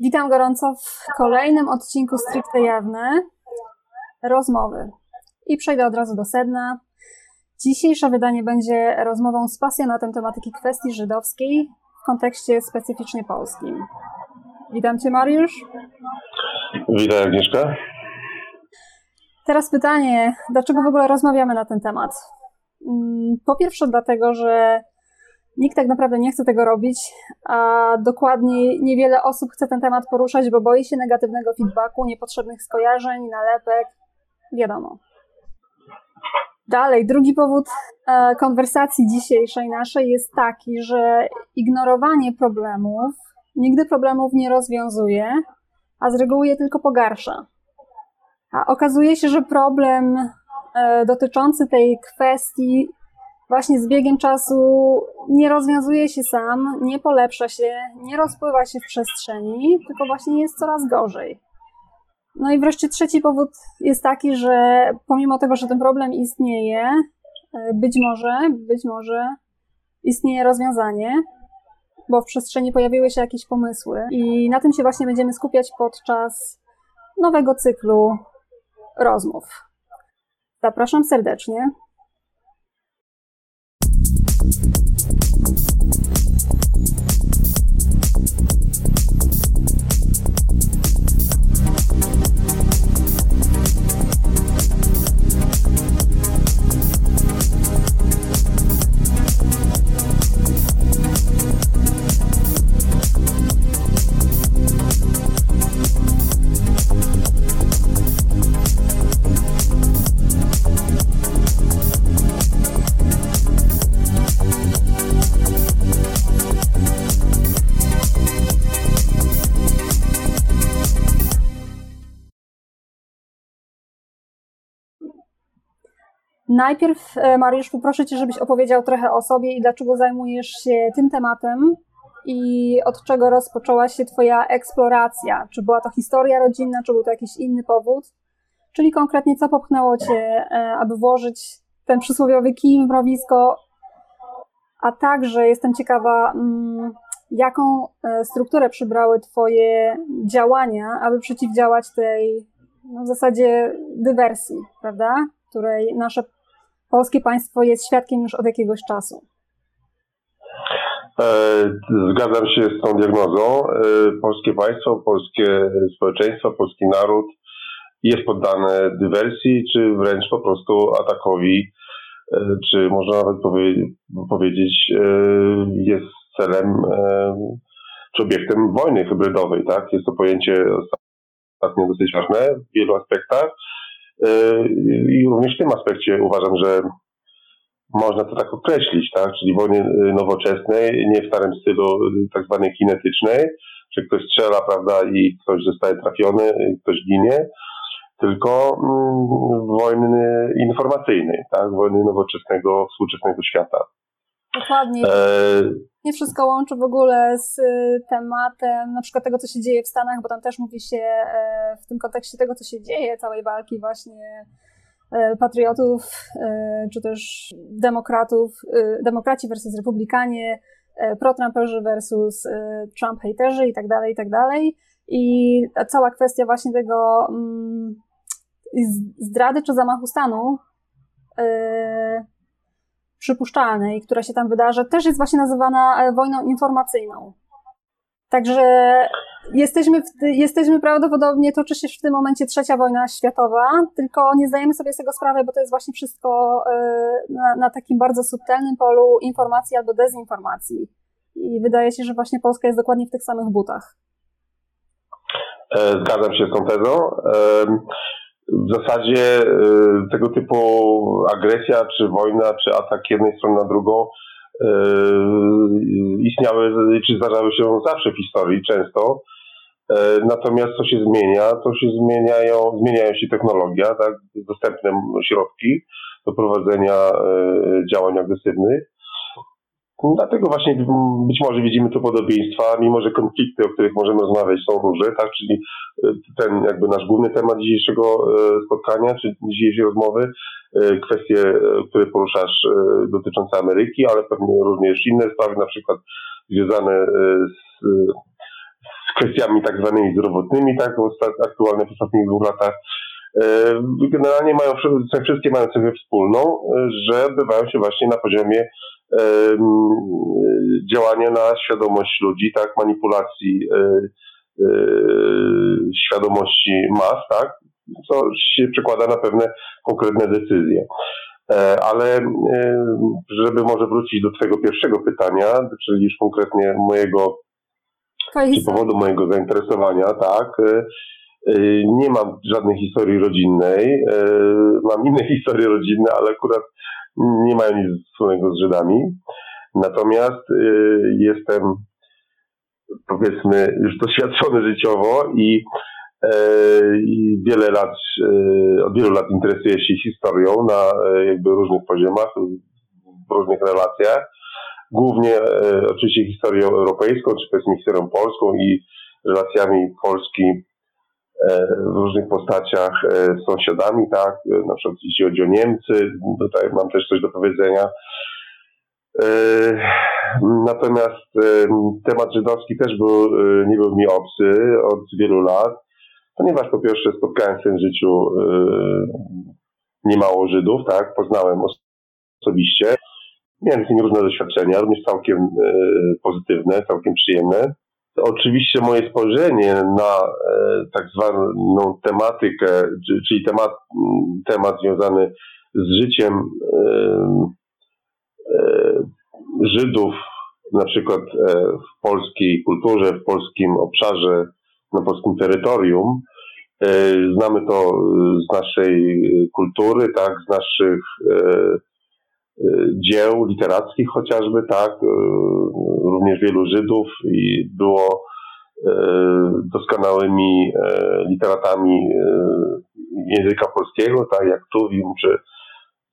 Witam gorąco w kolejnym odcinku Stricte Jawne rozmowy. I przejdę od razu do sedna. Dzisiejsze wydanie będzie rozmową z pasjonatem tematyki kwestii żydowskiej w kontekście specyficznie polskim. Witam Cię, Mariusz. Witam, Agnieszka. Teraz pytanie, dlaczego w ogóle rozmawiamy na ten temat? Mm, po pierwsze, dlatego, że nikt tak naprawdę nie chce tego robić, a dokładniej niewiele osób chce ten temat poruszać, bo boi się negatywnego feedbacku, niepotrzebnych skojarzeń, nalepek. Wiadomo. Dalej, drugi powód e, konwersacji dzisiejszej naszej jest taki, że ignorowanie problemów nigdy problemów nie rozwiązuje, a z reguły je tylko pogarsza. A okazuje się, że problem e, dotyczący tej kwestii właśnie z biegiem czasu nie rozwiązuje się sam, nie polepsza się, nie rozpływa się w przestrzeni, tylko właśnie jest coraz gorzej. No i wreszcie trzeci powód jest taki, że pomimo tego, że ten problem istnieje, e, być może, być może istnieje rozwiązanie, bo w przestrzeni pojawiły się jakieś pomysły i na tym się właśnie będziemy skupiać podczas nowego cyklu rozmów. Zapraszam serdecznie. Najpierw, e, Mariusz, poproszę Cię, żebyś opowiedział trochę o sobie i dlaczego zajmujesz się tym tematem i od czego rozpoczęła się Twoja eksploracja. Czy była to historia rodzinna, czy był to jakiś inny powód? Czyli konkretnie, co popchnęło Cię, e, aby włożyć ten przysłowiowy kij w mrowisko, a także jestem ciekawa, mm, jaką e, strukturę przybrały Twoje działania, aby przeciwdziałać tej no, w zasadzie dywersji, prawda? Której nasze polskie państwo jest świadkiem już od jakiegoś czasu. E, zgadzam się z tą diagnozą. E, polskie państwo, polskie społeczeństwo, polski naród jest poddane dywersji, czy wręcz po prostu atakowi, e, czy można nawet powiedzieć, jest celem, czy obiektem wojny hybrydowej. Tak? Jest to pojęcie ostatnio dosyć ważne w wielu aspektach. I również w tym aspekcie uważam, że można to tak określić, tak? czyli wojny y, nowoczesnej, nie w starym stylu y, tak zwanej kinetycznej, że ktoś strzela, prawda, i ktoś zostaje trafiony, ktoś ginie, tylko mm, wojny informacyjnej, tak? wojny nowoczesnego, współczesnego świata. Dokładnie. E... Nie wszystko łączy w ogóle z tematem na przykład tego, co się dzieje w Stanach, bo tam też mówi się e, w tym kontekście tego, co się dzieje, całej walki właśnie e, patriotów, czy też demokratów, demokraci versus republikanie, pro-Trumperzy versus Trump-haterzy i tak dalej, i tak dalej. I cała kwestia właśnie tego mm, zdrady czy zamachu stanu przypuszczalnej, która się tam wydarza, też jest właśnie nazywana e, wojną informacyjną. Także jesteśmy, w, jesteśmy prawdopodobnie, toczy się w tym momencie trzecia wojna światowa, tylko nie zdajemy sobie z tego sprawy, bo to jest właśnie wszystko e, na, na takim bardzo subtelnym polu informacji albo dezinformacji. I wydaje się, że właśnie Polska jest dokładnie w tych samych butach. E, zgadzam się z tą tezą w zasadzie y, tego typu agresja, czy wojna, czy atak jednej strony na drugą y, istniały, czy zdarzały się zawsze w historii, często. Y, natomiast co się zmienia, to się zmieniają, zmieniają się technologia, tak, dostępne środki do prowadzenia działań agresywnych. Dlatego właśnie być może widzimy tu podobieństwa, mimo że konflikty, o których możemy rozmawiać, są różne, tak? Czyli e, ten jakby nasz główny temat dzisiejszego e, spotkania, czy dzisiejszej rozmowy, e, kwestie, które poruszasz dotyczące Ameryki, ale pewnie również inne sprawy, na przykład związane z, z kwestiami tak zwanymi zdrowotnymi, tak, aktualnie w ostatnich dwóch latach. Generalnie mają, wszystkie mają cechę wspólną, że odbywają się właśnie na poziomie działania na świadomość ludzi, tak, manipulacji świadomości mas, tak, co się przekłada na pewne konkretne decyzje. E, ale żeby może wrócić do Twojego pierwszego pytania, czyli już konkretnie mojego, czy powodu mojego zainteresowania, tak, nie mam żadnej historii rodzinnej. Mam inne historie rodzinne, ale akurat nie mają nic wspólnego z Żydami. Natomiast jestem, powiedzmy, już doświadczony życiowo i E, wiele lat, e, od wielu lat interesuje się historią na e, jakby różnych poziomach, w różnych relacjach. Głównie oczywiście historią europejską, czy powiedzmy historią polską i relacjami Polski w różnych postaciach z sąsiadami, tak, na przykład jeśli chodzi o Niemcy, tutaj mam też coś do powiedzenia. Natomiast temat żydowski też był, nie był mi obcy od wielu lat ponieważ po pierwsze spotkałem w tym życiu niemało Żydów, tak, poznałem osobiście. Miałem z nimi różne doświadczenia, również całkiem pozytywne, całkiem przyjemne. Oczywiście moje spojrzenie na yy, tak zwaną tematykę, czyli temat, temat związany z życiem Żydów, na przykład w polskiej kulturze, w polskim obszarze na polskim terytorium. E, znamy to z naszej kultury, tak, z naszych e, e, dzieł literackich chociażby, tak, również wielu Żydów i było doskonałymi literatami języka polskiego, tak, jak Tuwim czy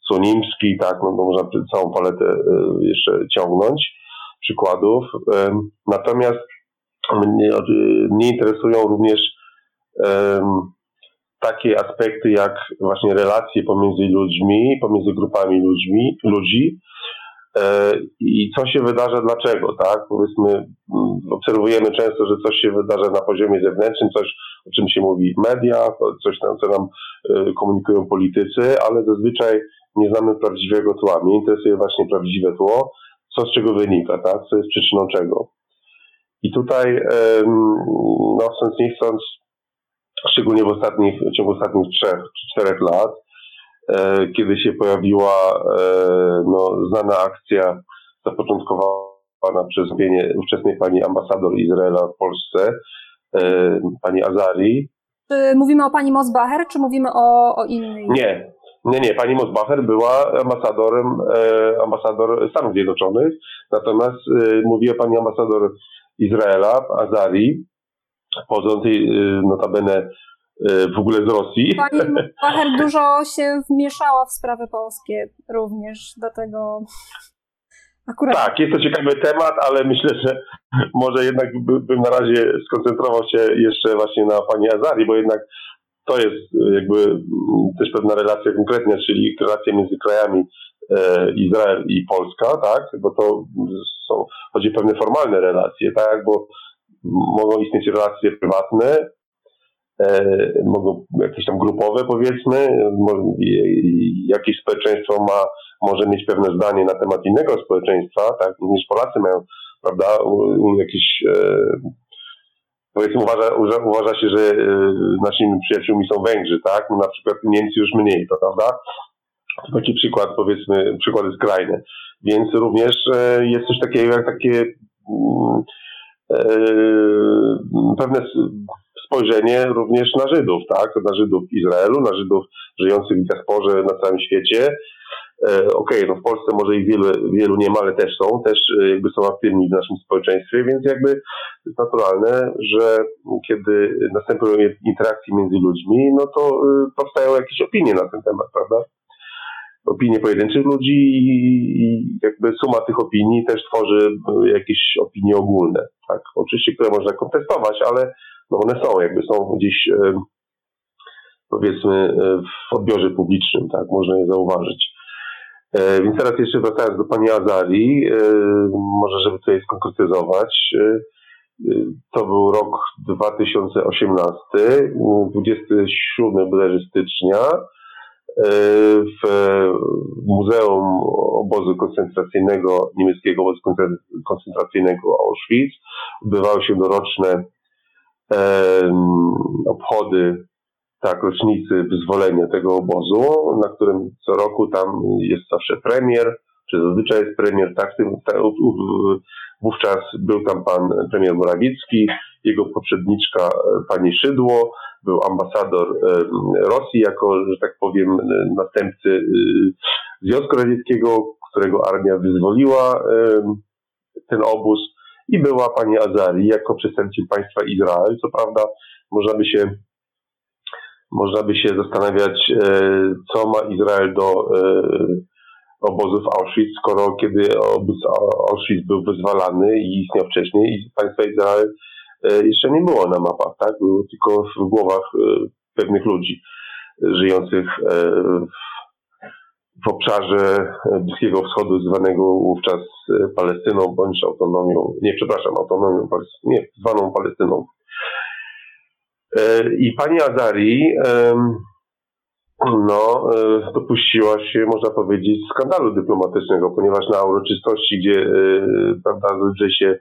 Sunimski, tak, no, można całą paletę jeszcze ciągnąć przykładów. Natomiast mnie, mnie interesują również takie aspekty jak właśnie relacje pomiędzy ludźmi, pomiędzy grupami ludźmi, ludzi e, i co się wydarza, dlaczego, tak? Powiedzmy, mm, obserwujemy często, że coś się wydarza na poziomie zewnętrznym, coś, o czym się mówi media, coś tam, co nam e, komunikują politycy, ale zazwyczaj nie znamy prawdziwego tła. Mnie interesuje właśnie prawdziwe tło, co z czego wynika, tak? Co jest przyczyną czego. I tutaj, no chcąc nie chcąc, szczególnie w ostatnich, w ciągu ostatnich trzech czy czterech lat, e, kiedy się pojawiła e, no, znana akcja zapoczątkowana przez ówczesnej pani ambasador Izraela w Polsce, e, pani Azari. Czy mówimy o pani Mosbacher, czy mówimy o, o innej? Nie, nie, nie. Pani Mosbacher była ambasadorem, ambasador Stanów Zjednoczonych, natomiast mówi o pani ambasador Izraela, Azari, pochodzącej y, notabene y, w ogóle z Rosji. Pani Bacher dużo się wmieszała w sprawy polskie również, dlatego akurat... Tak, jest to ciekawy temat, ale myślę, że może jednak bym na razie skoncentrował się jeszcze właśnie na pani Azari, bo jednak to jest jakby mm, też pewna relacja konkretna, czyli relacja między krajami E, Izrael i Polska, tak? Bo to są, chodzi o pewne formalne relacje, tak? Bo mogą istnieć relacje prywatne, e, mogą jakieś tam grupowe powiedzmy, jakieś społeczeństwo ma, może mieć pewne zdanie na temat innego społeczeństwa, tak? Również Polacy mają, prawda, jakieś e, powiedzmy uważa, uważa się, że naszymi przyjaciółmi są Węgrzy, tak? No, na przykład Niemcy już mniej, to prawda? Taki przykład, powiedzmy, przykłady skrajne. Więc również e, jest coś takiego jak takie mm, e, pewne spojrzenie również na Żydów, tak? Na Żydów Izraelu, na Żydów żyjących w diasporze na całym świecie. E, okej, okay, no w Polsce może ich wielu, wielu nie ma, ale też są, też jakby są aktywni w naszym społeczeństwie, więc jakby jest naturalne, że kiedy następują interakcje między ludźmi, no to powstają jakieś opinie na ten temat, prawda? Opinie pojedynczych ludzi i jakby suma tych opinii też tworzy e, jakieś opinie ogólne, tak? Oczywiście, które można kontestować, ale no one są, jakby są gdzieś e, powiedzmy e, w odbiorze publicznym, tak? Można je zauważyć. Więc teraz jeszcze wracając do pani Azali, może żeby tutaj skonkretyzować, to był rok 2018, 27 bodajże stycznia, w Muzeum Obozu Koncentracyjnego, niemieckiego obozu koncentracyjnego Auschwitz. Odbywały się doroczne obchody tak, rocznicy wyzwolenia tego obozu, na którym co roku tam jest zawsze premier, czy zazwyczaj jest premier, tak, tym, ta, wówczas był tam pan premier Morawiecki, jego poprzedniczka pani Szydło, był ambasador Rosji jako, że tak powiem, następcy Związku Radzieckiego, którego armia wyzwoliła ten obóz i była pani Azari jako przedstawiciel państwa Izrael. Co prawda można by się można by się zastanawiać, e, co ma Izrael do e, obozów Auschwitz, skoro kiedy obóz Auschwitz był wyzwalany i istniał wcześniej i państwa Izrael e, jeszcze nie było na mapach, tak? Było tylko w głowach pewnych ludzi żyjących w obszarze Bliskiego Wschodu, zwanego wówczas Palestyną bądź autonomią, nie, przepraszam, autonomią, nie, zwaną Palestyną. E, I pani Azari no, e, dopuściła się, można powiedzieć, skandalu dyplomatycznego, ponieważ na uroczystości, gdzie e, prawda, zazwyczaj się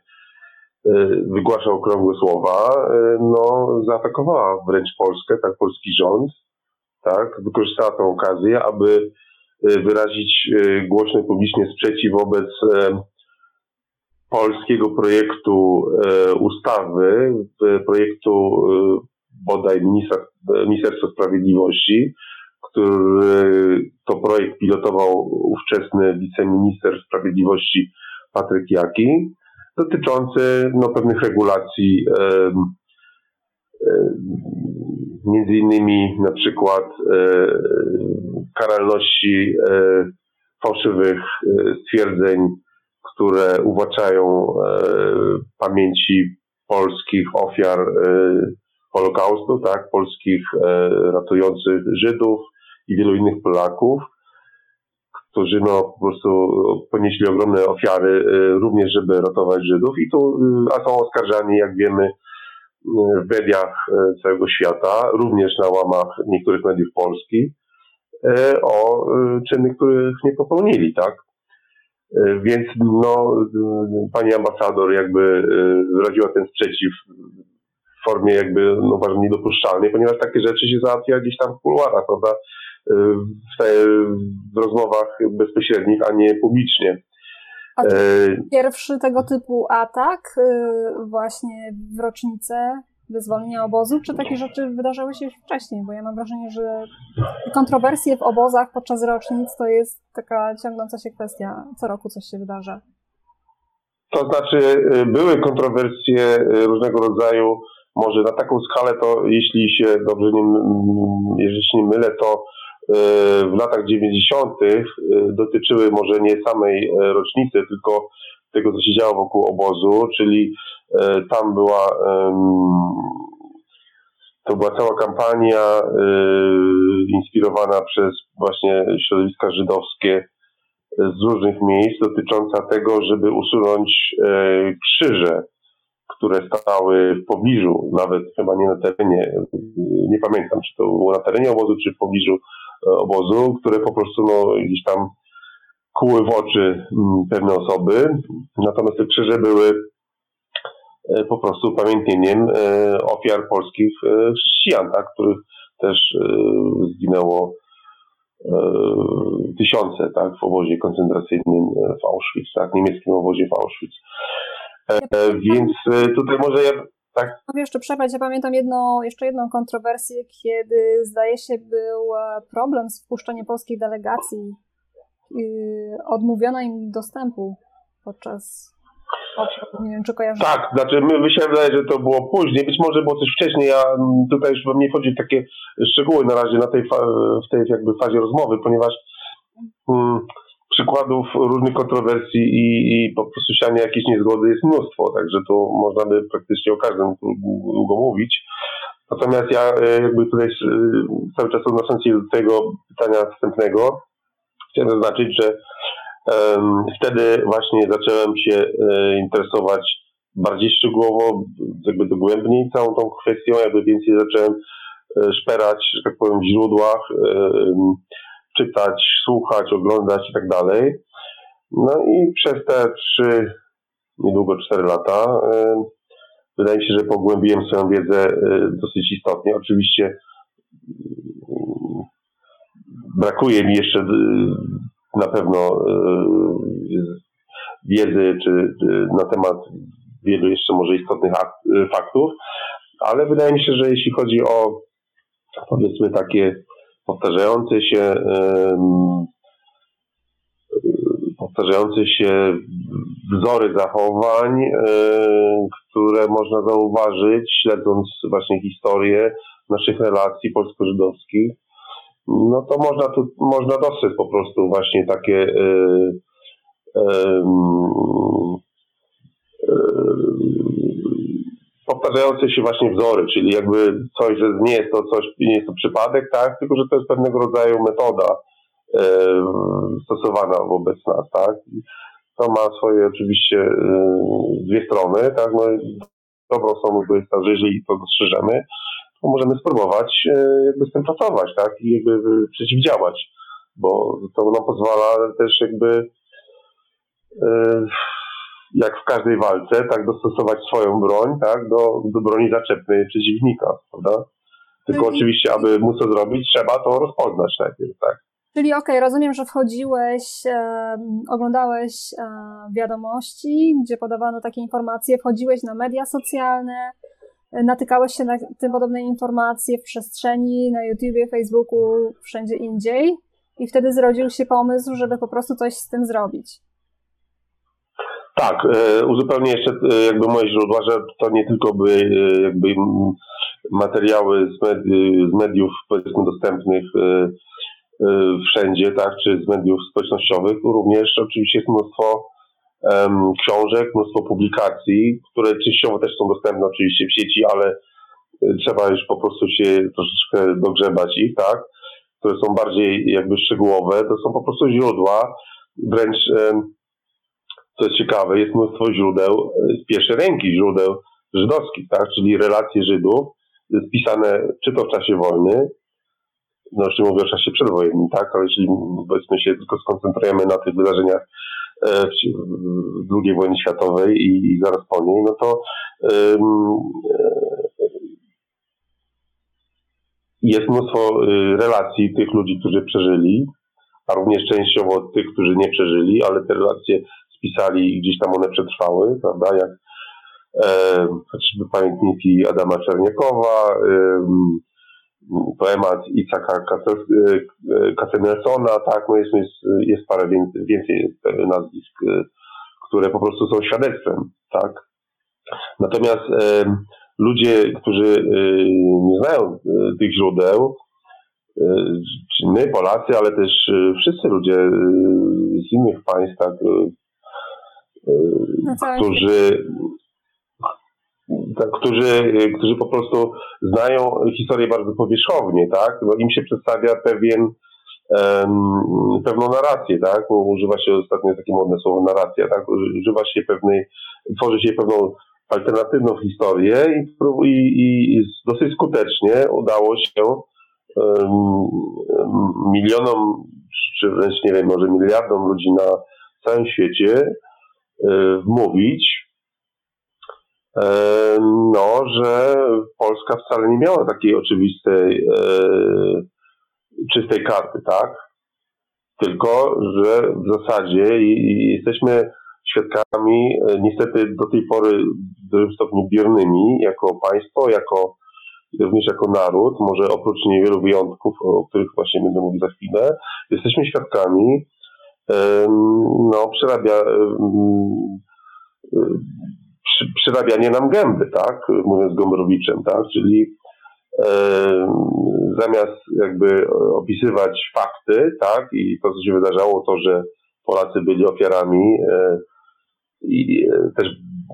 wygłasza okrągłe słowa, no, zaatakowała wręcz Polskę, tak, polski rząd, tak, wykorzystała tę okazję, aby wyrazić głośno publicznie sprzeciw wobec polskiego projektu ustawy, projektu bodaj ministra, Ministerstwo Sprawiedliwości, który to projekt pilotował ówczesny wiceminister Sprawiedliwości Patryk Jaki, dotyczący no, pewnych regulacji, między innymi na przykład karalności fałszywych stwierdzeń, które uwłaczają pamięci polskich ofiar Holokaustu, tak, polskich ratujących Żydów i wielu innych Polaków, którzy no po prostu ponieśli ogromne ofiary e, również, żeby ratować Żydów i tu, e, a są oskarżani, jak wiemy, w mediach całego świata, również na łamach niektórych mediów polskich, o czyny, których nie popełnili, tak? Więc no, pani ambasador jakby wyraziła ten sprzeciw w formie jakby no, uważam niedopuszczalnej, ponieważ takie rzeczy się załatwia gdzieś tam w kuluarach, prawda? Y, w, rozmowach bezpośrednich, a nie publicznie. A to y, pierwszy tego typu atak y, właśnie w rocznicę wyzwolenia obozu, czy takie rzeczy wydarzały się już wcześniej? Bo ja mam wrażenie, że kontrowersje w obozach podczas rocznic to jest taka ciągnąca się kwestia. Co roku coś się wydarza. To znaczy, były kontrowersje różnego rodzaju może na taką skalę to, jeśli się dobrze nie, jeżeli się nie mylę, to e, w latach 90. E, dotyczyły może nie samej e, rocznicy, tylko tego, co się działo wokół obozu, czyli tam była to była cała kampania inspirowana przez właśnie środowiska żydowskie z różnych miejsc dotycząca tego, żeby usunąć krzyże które stały w pobliżu, nawet chyba nie na terenie, nie pamiętam, czy to było na terenie obozu, czy w pobliżu e, obozu, które po prostu no, gdzieś tam kuły w oczy mm, pewne osoby. Natomiast te krzyże były e, po prostu pamiętnieniem e, ofiar polskich chrześcijan, tak, których też zginęło tysiące tak, w obozie koncentracyjnym w Auschwitz, tak, niemieckim obozie w Auschwitz. E, więc e, tutaj może ja tak. Mogę jeszcze przerwać. Ja pamiętam jedną, jeszcze jedną kontrowersję, kiedy zdaje się był e, problem z wpuszczeniem polskiej delegacji. Odmówiono im dostępu podczas nie wiem, czy kojarzy. Tak, znaczy my, mi się wydaje, że to było później, być może było coś wcześniej, ja tutaj już nie wchodzi w takie szczegóły na razie na tej, w tej jakby fazie rozmowy, ponieważ mm, przykładów różnych kontrowersji i, i po prostu siania jakiejś niezgody jest mnóstwo, także tu można by praktycznie o każdym długo mówić. Natomiast ja e, jakby tutaj e, cały czas odnosząc się do tego pytania wstępnego, chciałem zaznaczyć, że um, wtedy właśnie zacząłem się e, interesować bardziej szczegółowo, jakby dogłębniej całą tą kwestią, jakby więcej zacząłem szperać, że tak powiem, w źródłach, czytać, słuchać, oglądać i tak dalej. No i przez te trzy, niedługo cztery lata, wydaje mi się, że pogłębiłem swoją wiedzę dosyć istotnie. Oczywiście brakuje mi jeszcze na pewno wiedzy czy na temat wielu jeszcze może istotnych faktów, ale wydaje mi się, że jeśli chodzi o powiedzmy takie powtarzające się powtarzające się wzory zachowań, które można zauważyć, śledząc właśnie historię naszych relacji polsko-żydowskich, no to można tu, można dostrzec po prostu właśnie takie yy, yy, powtarzające się właśnie wzory, czyli jakby coś, że nie jest to coś, nie jest to przypadek, tak, tylko że to jest pewnego rodzaju metoda e, stosowana wobec nas, tak. To ma swoje oczywiście e, dwie strony, tak, no dobrą stroną jest to, że jeżeli to dostrzeżemy, to możemy spróbować e, jakby z tym pracować, tak, i jakby przeciwdziałać, bo to nam pozwala też jakby jak w każdej walce, tak dostosować swoją broń, tak, do, do broni zaczepnej przeciwnika, prawda? Tylko Czyli... oczywiście, aby móc to zrobić, trzeba to rozpoznać najpierw, tak. Czyli okej, okay, rozumiem, że wchodziłeś, e, oglądałeś e, wiadomości, gdzie podawano takie informacje, wchodziłeś na media socjalne, e, natykałeś się na tym podobne informacje w przestrzeni, na YouTubie, Facebooku, wszędzie indziej i wtedy zrodził się pomysł, żeby po prostu coś z tym zrobić. Tak, e, uzupełnię jeszcze e, jakby moje źródła, że to nie tylko były e, jakby materiały z, z mediów powiedzmy dostępnych wszędzie, tak, czy z mediów społecznościowych, również oczywiście jest mnóstwo książek, mnóstwo publikacji, które częściowo też są dostępne oczywiście w sieci, ale trzeba już po prostu się troszeczkę dogrzebać ich, tak, które są bardziej jakby szczegółowe, to są po prostu źródła, wręcz co ciekawe, jest mnóstwo źródeł z pierwszej ręki, źródeł żydowskich, tak? czyli relacje Żydów spisane czy to w czasie wojny, no jeszcze mówię o czasie przedwojennym, tak, ale jeśli powiedzmy się tylko skoncentrujemy na tych wydarzeniach e, w II wojny światowej i, zaraz po niej, no to um, jest mnóstwo y, relacji tych ludzi, którzy przeżyli, a również częściowo tych, którzy nie przeżyli, ale te relacje spisali i gdzieś tam one przetrwały, prawda, jak e, chociażby pamiętniki Adama Czerniakowa, e, poemat Icaka Katenelsona, tak, no jest, jest, jest parę więcej, więcej nazwisk, e, które po prostu są świadectwem, tak. Natomiast e, ludzie, którzy e, nie znają e, tych źródeł, czy my, Polacy, ale też wszyscy ludzie z innych państw, tak, którzy, tak, którzy, którzy po prostu znają historię bardzo powierzchownie, tak? No, im się przedstawia pewien um, pewną narrację, tak? Używa się ostatnio takie modne słowo narracja, tak? Używa się pewnej, tworzy się pewną alternatywną historię i, i, i dosyć skutecznie udało się um, milionom, czy wręcz nie wiem, może miliardom ludzi na całym świecie wmówić, e, no, że Polska wcale nie miała takiej oczywistej, e, czystej karty, tak? Tylko, że w zasadzie jesteśmy świadkami niestety do tej pory w dużym stopniu biernymi jako państwo, jako również jako naród, może oprócz niewielu wyjątków, o których właśnie będę mówił za chwilę, jesteśmy świadkami no, przerabia, przerabianie nam gęby, tak, mówiąc Gombrowiczem, tak, czyli zamiast jakby opisywać fakty, tak, i to, co się wydarzało, to, że Polacy byli ofiarami e, i e, też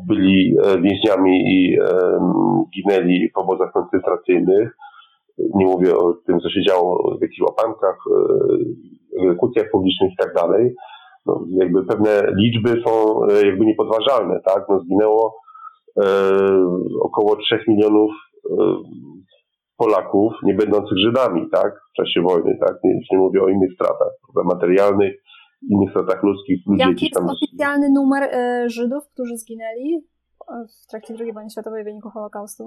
byli e, więźniami i ginęli w obozach koncentracyjnych. Nie mówię o tym, co się działo w jakichś łapankach, egzekucjach publicznych i tak dalej, no, jakby pewne liczby są e, jakby niepodważalne, tak? No, zginęło około 3 milionów Polaków nie będących Żydami, tak, w czasie wojny, tak, nie, nie mówię o innych stratach prawda, materialnych, innych stratach ludzkich. Jaki jest tam... oficjalny numer y, Żydów, którzy zginęli w trakcie II wojny światowej w wyniku Holokaustu?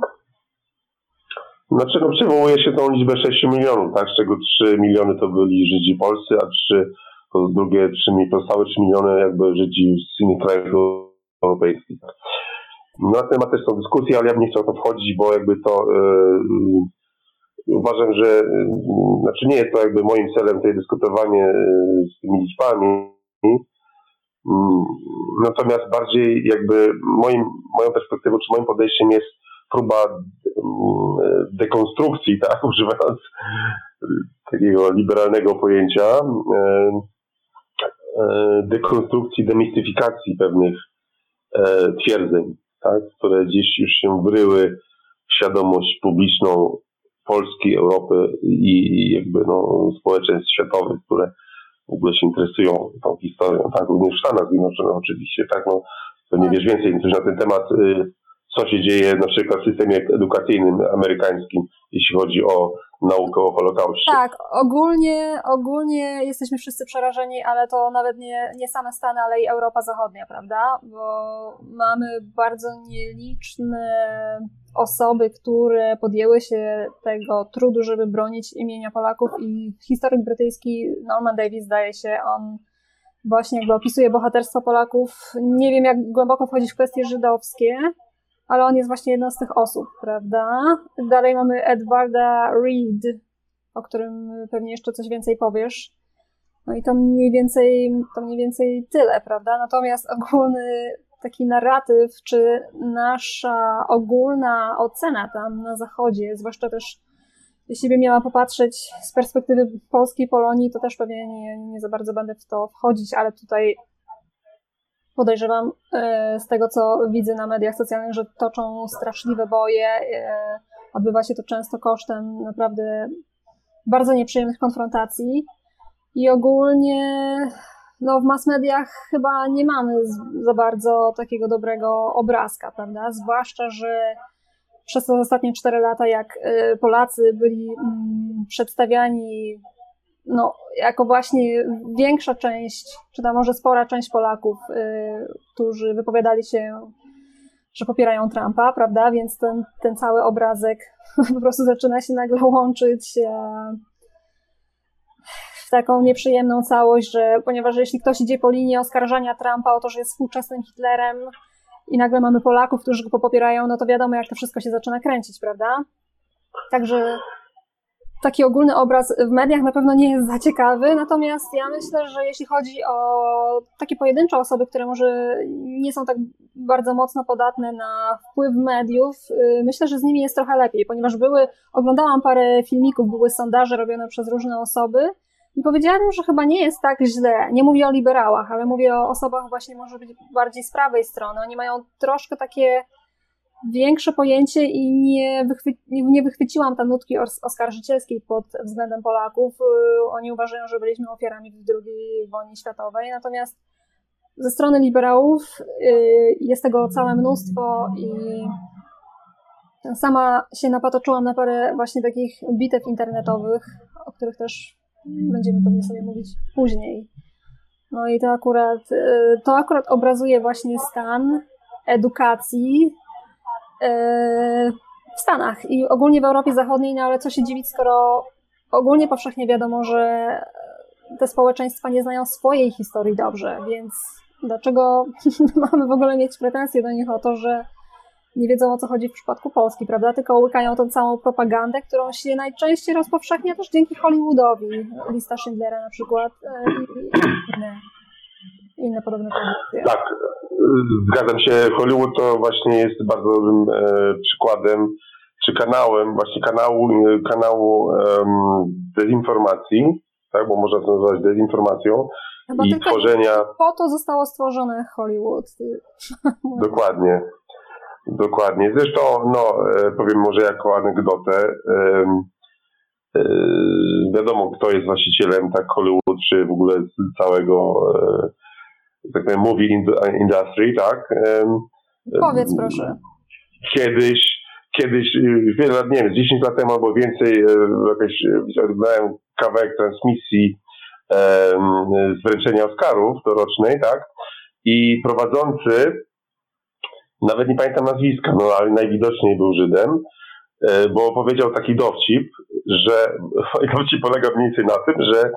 No przywołuje się tą liczbę 6 milionów, tak, z czego 3 miliony to byli Żydzi polscy, a 3, to drugie 3, pozostałe 3 miliony jakby Żydzi z innych krajów europejskich. Na temat też są dyskusje, ale ja bym nie chciał to wchodzić, bo jakby to yy, uważam, że y, znaczy nie jest to jakby moim celem tutaj dyskutowanie z tymi liczbami. Mm, natomiast bardziej jakby moim, moją perspektywą, czy moim podejściem jest próba mm, dekonstrukcji, tak, używając takiego liberalnego pojęcia, e, e, dekonstrukcji, demistyfikacji pewnych e, twierdzeń, tak, które dziś już się wryły w świadomość publiczną Polski, Europy i, jakby no, społeczeństw światowych, które w ogóle się interesują tą historią, tak, również w Stanach Zjednoczonych oczywiście, tak, no, to nie wiesz więcej niż na ten temat, y, co się dzieje na przykład w systemie edukacyjnym amerykańskim, jeśli chodzi o naukę o Holokauście. Tak, ogólnie, ogólnie jesteśmy wszyscy przerażeni, ale to nawet nie, nie same Stany, ale i Europa Zachodnia, prawda? Bo mamy bardzo nieliczne osoby, które podjęły się tego trudu, żeby bronić imienia Polaków i historyk brytyjski Norman Davis, zdaje się, on właśnie jakby opisuje bohaterstwo Polaków. Nie wiem, jak głęboko wchodzić w kwestie żydowskie, ale on jest właśnie jedną z tych osób, prawda? Dalej mamy Edwarda Reed, o którym pewnie jeszcze coś więcej powiesz. No i to mniej więcej, to mniej więcej tyle, prawda? Natomiast ogólny taki narratyw, czy nasza ogólna ocena tam na zachodzie, zwłaszcza też jeśli bym miała popatrzeć z perspektywy polskiej Polonii, to też pewnie nie, nie za bardzo będę w to wchodzić, ale tutaj podejrzewam e, z tego, co widzę na mediach socjalnych, że toczą straszliwe boje. E, odbywa się to często kosztem naprawdę bardzo nieprzyjemnych konfrontacji. I ogólnie no, w mass mediach chyba nie mamy za bardzo takiego dobrego obrazka, prawda? Zwłaszcza, że przez te ostatnie cztery lata, jak e, Polacy byli mm, przedstawiani no, jako właśnie większa część, czy tam może spora część Polaków, y, którzy wypowiadali się, że popierają Trumpa, prawda? Więc ten, ten cały obrazek po prostu zaczyna się nagle łączyć e, w taką nieprzyjemną całość, że ponieważ jeśli ktoś idzie po linii oskarżania Trumpa o to, że jest współczesnym Hitlerem i nagle mamy Polaków, którzy go popierają, no to wiadomo, jak to wszystko się zaczyna kręcić, prawda? Także taki ogólny obraz w mediach na pewno nie jest za ciekawy, natomiast ja myślę, że jeśli chodzi o takie pojedyncze osoby, które może nie są tak bardzo mocno podatne na wpływ mediów, y, myślę, że z nimi jest trochę lepiej, ponieważ były, oglądałam parę filmików, były sondaże robione przez różne osoby i powiedziałam, że chyba nie jest tak źle. Nie mówię o liberałach, ale mówię o osobach właśnie może być bardziej z prawej strony. Oni mają troszkę takie większe pojęcie i nie, wychwy, nie wychwyciłam tam nutki oskarżycielskiej pod względem Polaków. Y, oni uważają, że byliśmy ofiarami II wojnie światowej, natomiast ze strony liberałów y, jest tego całe mnóstwo i sama się napatoczyłam na parę właśnie takich bitew internetowych, o których też będziemy pewnie sobie mówić później. No i to akurat, y, to akurat obrazuje właśnie stan edukacji w Stanach i ogólnie w Europie Zachodniej, no ale co się dziwić, skoro ogólnie powszechnie wiadomo, że te społeczeństwa nie znają swojej historii dobrze, więc dlaczego mamy w ogóle mieć pretensje do nich o to, że nie wiedzą o co chodzi w przypadku Polski, prawda? Tylko łykają tą całą propagandę, którą się najczęściej rozpowszechnia też dzięki Hollywoodowi. Lista Schindlera na przykład e, inne podobne produkcje. Tak, zgadzam się, Hollywood to właśnie jest bardzo dobrym e, przykładem, czy kanałem, właśnie kanału, kanału dezinformacji, tak, bo można to nazwać dezinformacją Chyba i tworzenia... Po to zostało stworzone Hollywood. Dokładnie. Dokładnie. Zresztą, no, e, powiem może jako anegdotę, um, wiadomo, kto jest właścicielem tak Hollywood, czy w ogóle całego tak powiem, movie industry, tak? Powiedz proszę. kiedyś, kiedyś, y, wiele lat, nie wiem, 10 lat temu albo więcej, jakaś, oglądałem kawałek transmisji z wręczenia Oscarów dorocznej, tak? I prowadzący, nawet nie pamiętam nazwiska, no ale najwidoczniej był Żydem, e, bo powiedział taki dowcip, że dowcip polega mniej więcej na tym, że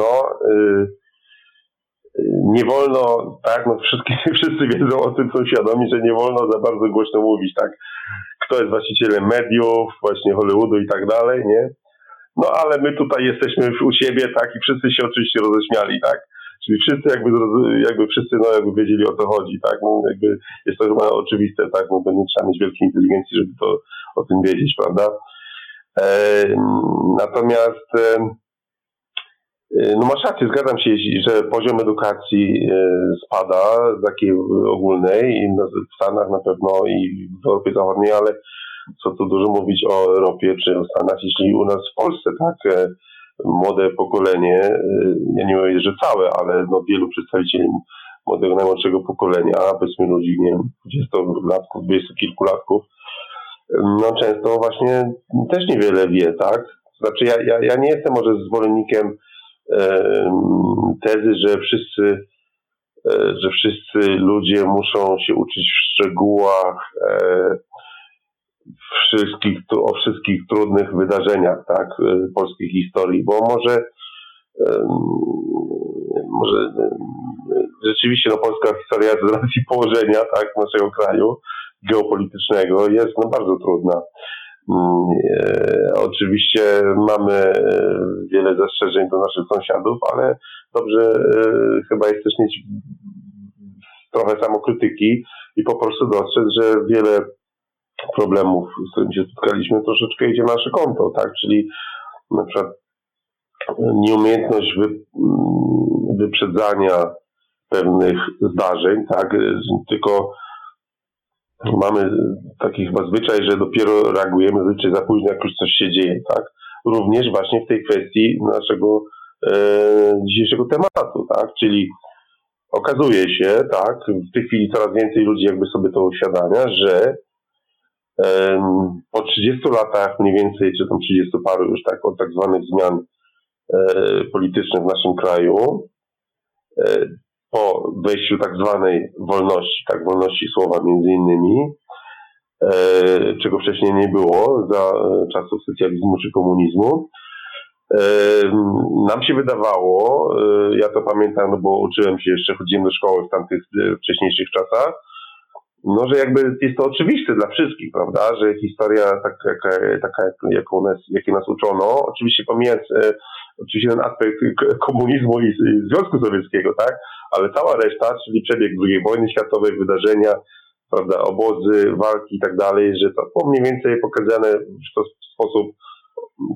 no e, nie wolno, tak, no wszyscy, wszyscy wiedzą o tym, są świadomi, że nie wolno za bardzo głośno mówić, tak, kto jest właścicielem mediów, właśnie Hollywoodu i tak dalej, nie? No ale my tutaj jesteśmy u siebie, tak, i wszyscy się oczywiście roześmiali, tak? Czyli wszyscy jakby, jakby wszyscy no, jakby wiedzieli o co chodzi, tak? No, jakby jest to chyba oczywiste, tak? No, to nie trzeba mieć wielkiej inteligencji, żeby to o tym wiedzieć, prawda? E, natomiast e, no masz rację, zgadzam się, że poziom edukacji e, spada, takiej ogólnej, i w Stanach na pewno i w Europie Zachodniej, ale co tu dużo mówić o Europie czy o Stanach, jeśli u nas w Polsce, tak, e, młode pokolenie, e, ja nie mówię, że całe, ale no wielu przedstawicieli młodego, najmłodszego pokolenia, powiedzmy ludzi, nie wiem, 20-latków, 20 kilkulatków, no często właśnie też niewiele wie, tak? Znaczy ja, ja, ja nie jestem może zwolennikiem tezy, że wszyscy e, że wszyscy ludzie muszą się uczyć w szczegółach e, wszystkich, o wszystkich trudnych wydarzeniach tak, y, polskiej historii, bo może może rzeczywiście no, polska historia z racji położenia tak, naszego kraju geopolitycznego jest no, bardzo trudna. Mm, e, oczywiście mamy e, wiele zastrzeżeń do naszych sąsiadów, ale dobrze e, chyba jest też mieć trochę samokrytyki i po prostu dostrzec, że wiele problemów, z którymi się spotkaliśmy, troszeczkę idzie nasze konto, tak? Czyli na przykład nieumiejętność wy, wyprzedzania pewnych zdarzeń, tak? Tylko mamy taki chyba zwyczaj, że dopiero reagujemy zwyczaj za późno, jak już coś się dzieje, tak? Również właśnie w tej kwestii naszego e, dzisiejszego tematu, tak? Czyli okazuje się, tak, w tej chwili coraz więcej ludzi jakby sobie to uświadamia, że po 30 latach mniej więcej, czy tam 30 paru już tak, od tak zwanych zmian e, politycznych w naszym kraju, e, po wejściu tak zwanej wolności, tak, wolności słowa między innymi, e, czego wcześniej nie było za czasów socjalizmu czy komunizmu, nam się wydawało, ja to pamiętam, no bo uczyłem się jeszcze, chodziłem do szkoły w tamtych wcześniejszych czasach, no, że jakby jest to oczywiste dla wszystkich, prawda, że historia taka, taka jaką nas, jakiej nas uczono, oczywiście pomijając e, oczywiście ten aspekt komunizmu i, Związku Sowieckiego, tak, ale cała reszta, czyli przebieg II wojny światowej, wydarzenia, prawda, obozy, walki i tak dalej, że to było mniej więcej pokazane w, sposób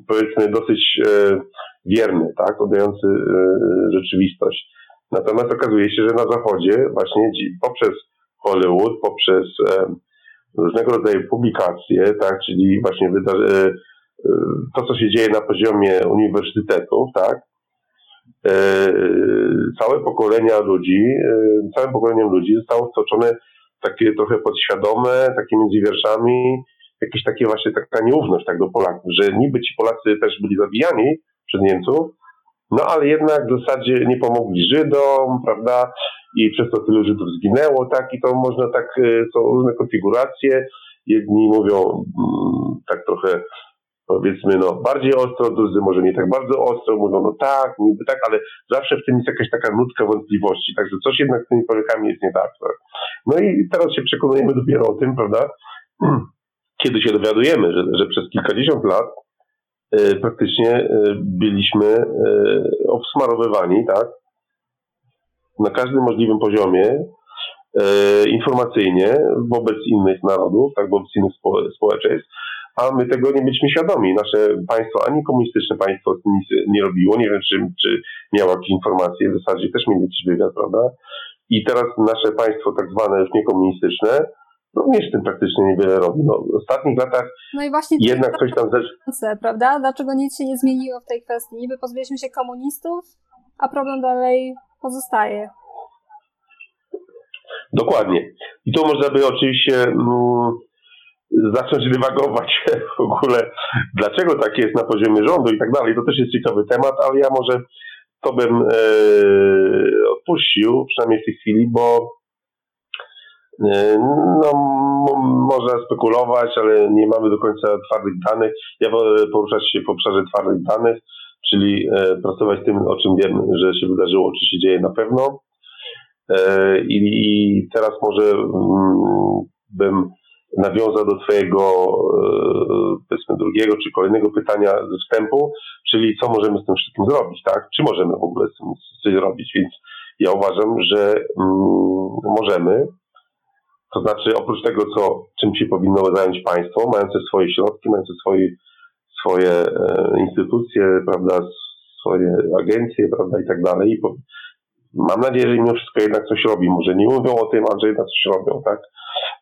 powiedzmy dosyć e, wierny, tak, oddający e, rzeczywistość. Natomiast okazuje się, że na Zachodzie właśnie poprzez Hollywood poprzez e, różnego rodzaju publikacje, tak, czyli właśnie e, to, co się dzieje na poziomie uniwersytetów, tak, e, całe pokolenia ludzi, całym pokoleniem ludzi zostało wtoczone takie trochę podświadome, takie między wierszami, jakieś takie właśnie taka nieufność tak do Polaków, że niby ci Polacy też byli zabijani przez Niemców, no ale jednak w zasadzie nie pomogli Żydom, prawda? I przez to tylu Żydów zginęło, tak? I to można tak, są różne konfiguracje. Jedni mówią mm, tak trochę powiedzmy, no bardziej ostro, drudzy może nie tak bardzo ostro, mówią, no tak, niby tak, ale zawsze w tym jest jakaś taka nutka wątpliwości, także coś jednak z tymi Polakami jest nie tak. tak? No i teraz się przekonujemy dopiero o tym, prawda, kiedy się dowiadujemy, że, że przez kilkadziesiąt lat E, praktycznie e, byliśmy e, obsmarowywani, tak? Na każdym możliwym poziomie informacyjnie wobec innych narodów, tak, wobec innych społeczeństw, a my tego nie byliśmy świadomi. Nasze państwo, ani komunistyczne państwo nic nie robiło. Nie wiem, czy, czy miało jakieś informacje, w zasadzie też mieli jakiś wywiad, prawda? I teraz nasze państwo tak zwane już niekomunistyczne również tym praktycznie niewiele robi. No, w ostatnich latach no i właśnie jednak coś tam prawda? Dlaczego nic się nie zmieniło w tej kwestii? Niby pozbyliśmy się komunistów, a problem dalej pozostaje. Dokładnie. I tu można by oczywiście mm, zacząć dywagować w ogóle, dlaczego tak jest na poziomie rządu i tak dalej. To też jest ciekawy temat, ale ja może to bym e, odpuścił, przynajmniej w tej chwili, bo e, no, można spekulować, ale nie mamy do końca twardych danych. Ja wolę poruszać się w obszarze twardych danych, czyli e, pracować tym, o czym wiem, że się wydarzyło, czy się dzieje na pewno. E, I, i teraz może mm, bym nawiązał do Twojego, e, powiedzmy, drugiego czy kolejnego pytania ze wstępu, czyli co możemy z tym wszystkim zrobić, tak? Czy możemy w ogóle z tym coś zrobić? Więc ja uważam, że mm, możemy. To znaczy, oprócz tego, co, czym się powinno zająć państwo, mające swoje środki, mające swoje, swoje e, instytucje, prawda, swoje agencje, prawda, i tak dalej. Mam nadzieję, że mimo wszystko jednak coś robi. Może nie mówią o tym, ale że jednak coś robią, tak?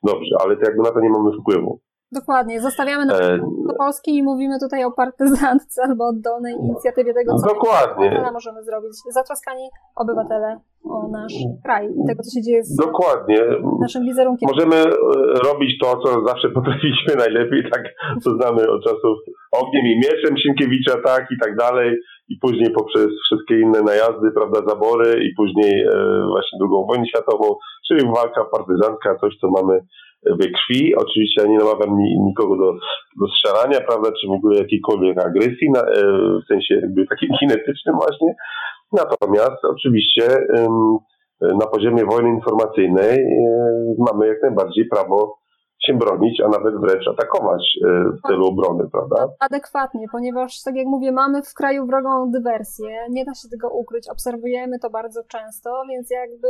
Dobrze, ale to jakby na to nie mamy wpływu. Dokładnie, zostawiamy na e... Polski i mówimy tutaj o partyzantce albo oddolnej inicjatywie tego, co Dokładnie. możemy zrobić. Zatroskani obywatele o nasz kraj i tego, co się dzieje z Dokładnie. naszym wizerunkiem. Możemy e, robić to, co zawsze potrafiliśmy najlepiej, tak, co znamy od czasów ogniem i mieczem Sienkiewicza, tak, i tak dalej, i później poprzez wszystkie inne najazdy, prawda, zabory, i później e, właśnie drugą wojnę światową, czyli walka partyzantka, coś, co mamy we krwi. Oczywiście ja nie namawiam nikogo do, do strzelania, prawda, czy w ogóle jakiejkolwiek agresji, na, e, w sensie jakby takim kinetycznym właśnie. Natomiast oczywiście na poziomie wojny informacyjnej e, mamy jak najbardziej prawo się bronić, a nawet wręcz atakować e, w celu obrony, prawda? Adekwatnie, ponieważ, tak jak mówię, mamy w kraju wrogą dywersję, nie da się tego ukryć, obserwujemy to bardzo często, więc jakby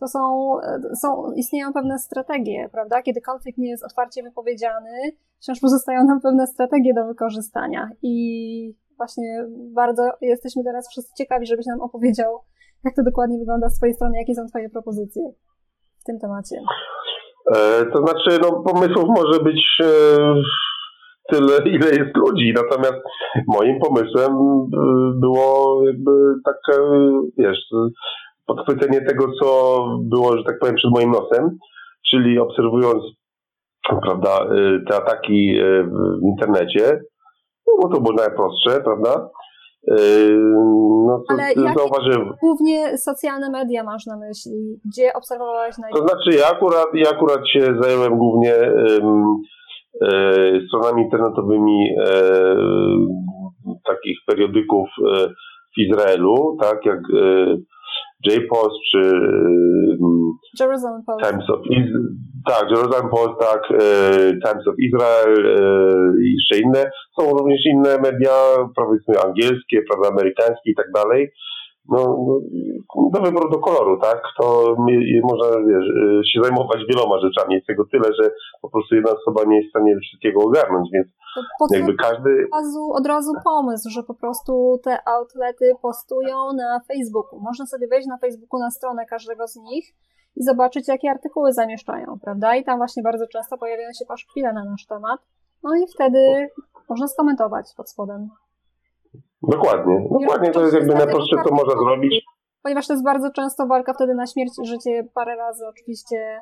to są, są, istnieją pewne strategie, prawda? Kiedy konflikt nie jest otwarcie wypowiedziany, wciąż pozostają nam pewne strategie do wykorzystania i właśnie bardzo jesteśmy teraz wszyscy ciekawi, żebyś nam opowiedział, jak to dokładnie wygląda z Twojej strony, jakie są Twoje propozycje w tym temacie. E, to znaczy, no, pomysłów może być e, tyle, ile jest ludzi, natomiast moim pomysłem e, było jakby takie, wiesz, podchwycenie tego, co było, że tak powiem, przed moim nosem, czyli obserwując prawda, te ataki w internecie, no to było najprostsze, prawda? Y, no to Ale zauważyłem. Głównie socjalne media masz na myśli, gdzie obserwowałeś najpierw? To znaczy ja akurat, ja akurat się zająłem głównie um, stronami internetowymi takich periodyków w Izraelu, tak jak J-Post czy mm, Jerusalem Post. Times of Israel, tak, Jerusalem Post, tak, e, Times of Israel e, i jeszcze inne. Są również inne media, powiedzmy angielskie, prawda, amerykańskie i tak dalej. No, no, do wyboru do koloru, tak? To można wiesz, e, się zajmować wieloma rzeczami. Jest tego tyle, że po prostu jedna osoba nie jest w stanie wszystkiego ogarnąć, więc jakby każdy... Od razu, od razu pomysł, że po prostu te outlety postują na Facebooku. Można sobie wejść na Facebooku na stronę każdego z nich i zobaczyć, jakie artykuły zamieszczają, prawda? I tam właśnie bardzo często pojawiają się paszkwile na nasz temat. No i wtedy można skomentować pod spodem. Dokładnie, dokładnie to jest jakby najprostsze, co można zrobić. Ponieważ to jest bardzo często walka wtedy na śmierć i życie parę razy oczywiście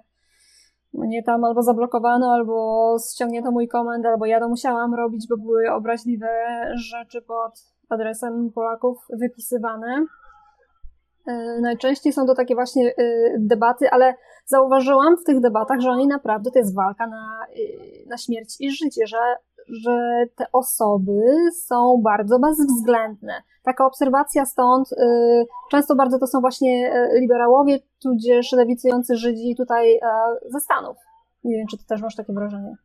mnie tam albo zablokowano, albo ściągnięto mój komend, albo ja to musiałam robić, bo były obraźliwe rzeczy pod adresem Polaków wypisywane. E, najczęściej są to takie właśnie e, debaty, ale zauważyłam w tych debatach, że oni naprawdę to jest walka na, e, na śmierć i życie, że, że te osoby są bardzo bezwzględne. Taka obserwacja stąd, często bardzo to są właśnie liberałowie, tudzież lewicujący Żydzi tutaj ze Stanów. Nie wiem, czy ty też masz takie wrażenie.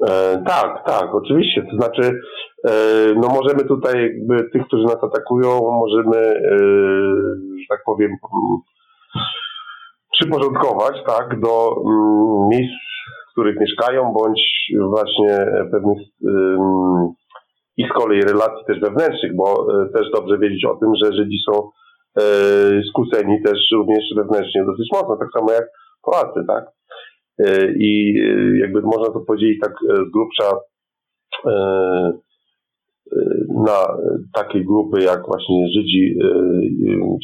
E, tak, tak, oczywiście. To znaczy, e, no możemy tutaj jakby tych, którzy nas atakują, możemy, e, że tak powiem, przyporządkować, tak, do mm, miejsc, których mieszkają, bądź właśnie pewnych i z kolei relacji też wewnętrznych, bo e, też dobrze wiedzieć o tym, że Żydzi są e, skłóceni też również wewnętrznie dosyć mocno, tak samo jak Polacy, tak. E, i e, jakby można to powiedzieć tak e, z grubsza na takie grupy jak właśnie Żydzi,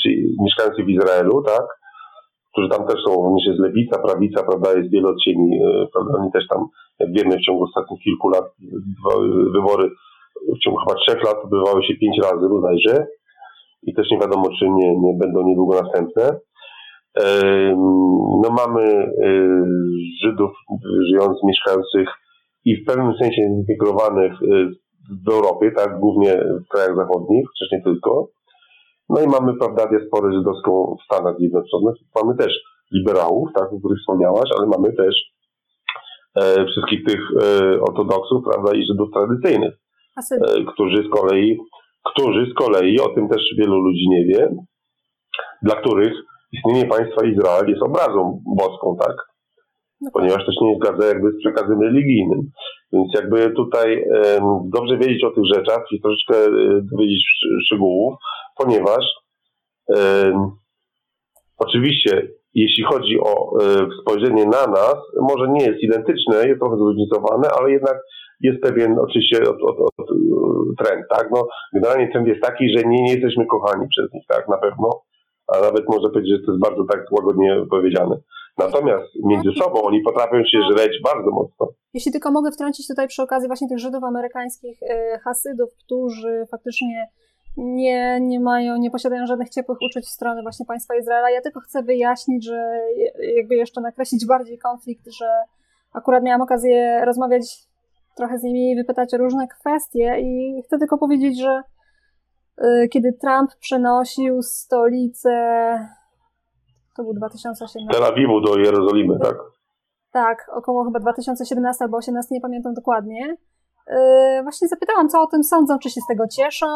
czy mieszkający w Izraelu, tak, którzy tam też są, również jest lewica, prawica, prawda, jest wiele odcieni, prawda, oni też tam, jak wiemy, w ciągu ostatnich kilku lat wybory w ciągu chyba trzech lat odbywały się pięć razy bodajże i też nie wiadomo, czy nie, nie będą niedługo następne. No mamy Żydów żyjących, mieszkających i w pewnym sensie zintegrowanych w Europie, tak, głównie w krajach zachodnich, nie tylko. No i mamy, prawda, diasporę żydowską w Stanach Zjednoczonych. Mamy też liberałów, tak, o których wspomniałaś, ale mamy też e, wszystkich tych e, ortodoksów, prawda, i Żydów tradycyjnych, e, którzy z kolei, którzy z kolei, o tym też wielu ludzi nie wie, dla których istnienie państwa Izrael jest obrazą boską, tak? No tak. Ponieważ to się nie zgadza jakby z przekazem religijnym. Więc jakby tutaj dobrze wiedzieć o tych rzeczach i troszeczkę e, dowiedzieć szczegółów, ponieważ oczywiście jeśli chodzi o e, spojrzenie na nas, może nie jest identyczne, jest trochę zróżnicowane, ale jednak jest pewien oczywiście od, od, od, trend, tak? No, generalnie trend jest taki, że nie, nie jesteśmy kochani przez nich, tak? Na pewno, a nawet można powiedzieć, że to jest bardzo tak łagodnie powiedziane. Natomiast między sobą oni potrafią się żreć bardzo mocno. Jeśli tylko mogę wtrącić tutaj przy okazji właśnie tych Żydów amerykańskich, e, Hasydów, którzy faktycznie nie, nie mają, nie posiadają żadnych ciepłych uczuć w stronę właśnie państwa Izraela. Ja tylko chcę wyjaśnić, że jakby jeszcze nakreślić bardziej konflikt, że akurat miałam okazję rozmawiać trochę z nimi i wypytać o różne kwestie i chcę tylko powiedzieć, że y, kiedy Trump przenosił stolicę to był 2018. Tel Awiwu do Jerozolimy, tak? Tak, około chyba 2017 albo 2018, nie pamiętam dokładnie. Yy, właśnie zapytałam, co o tym sądzą, czy się z tego cieszą,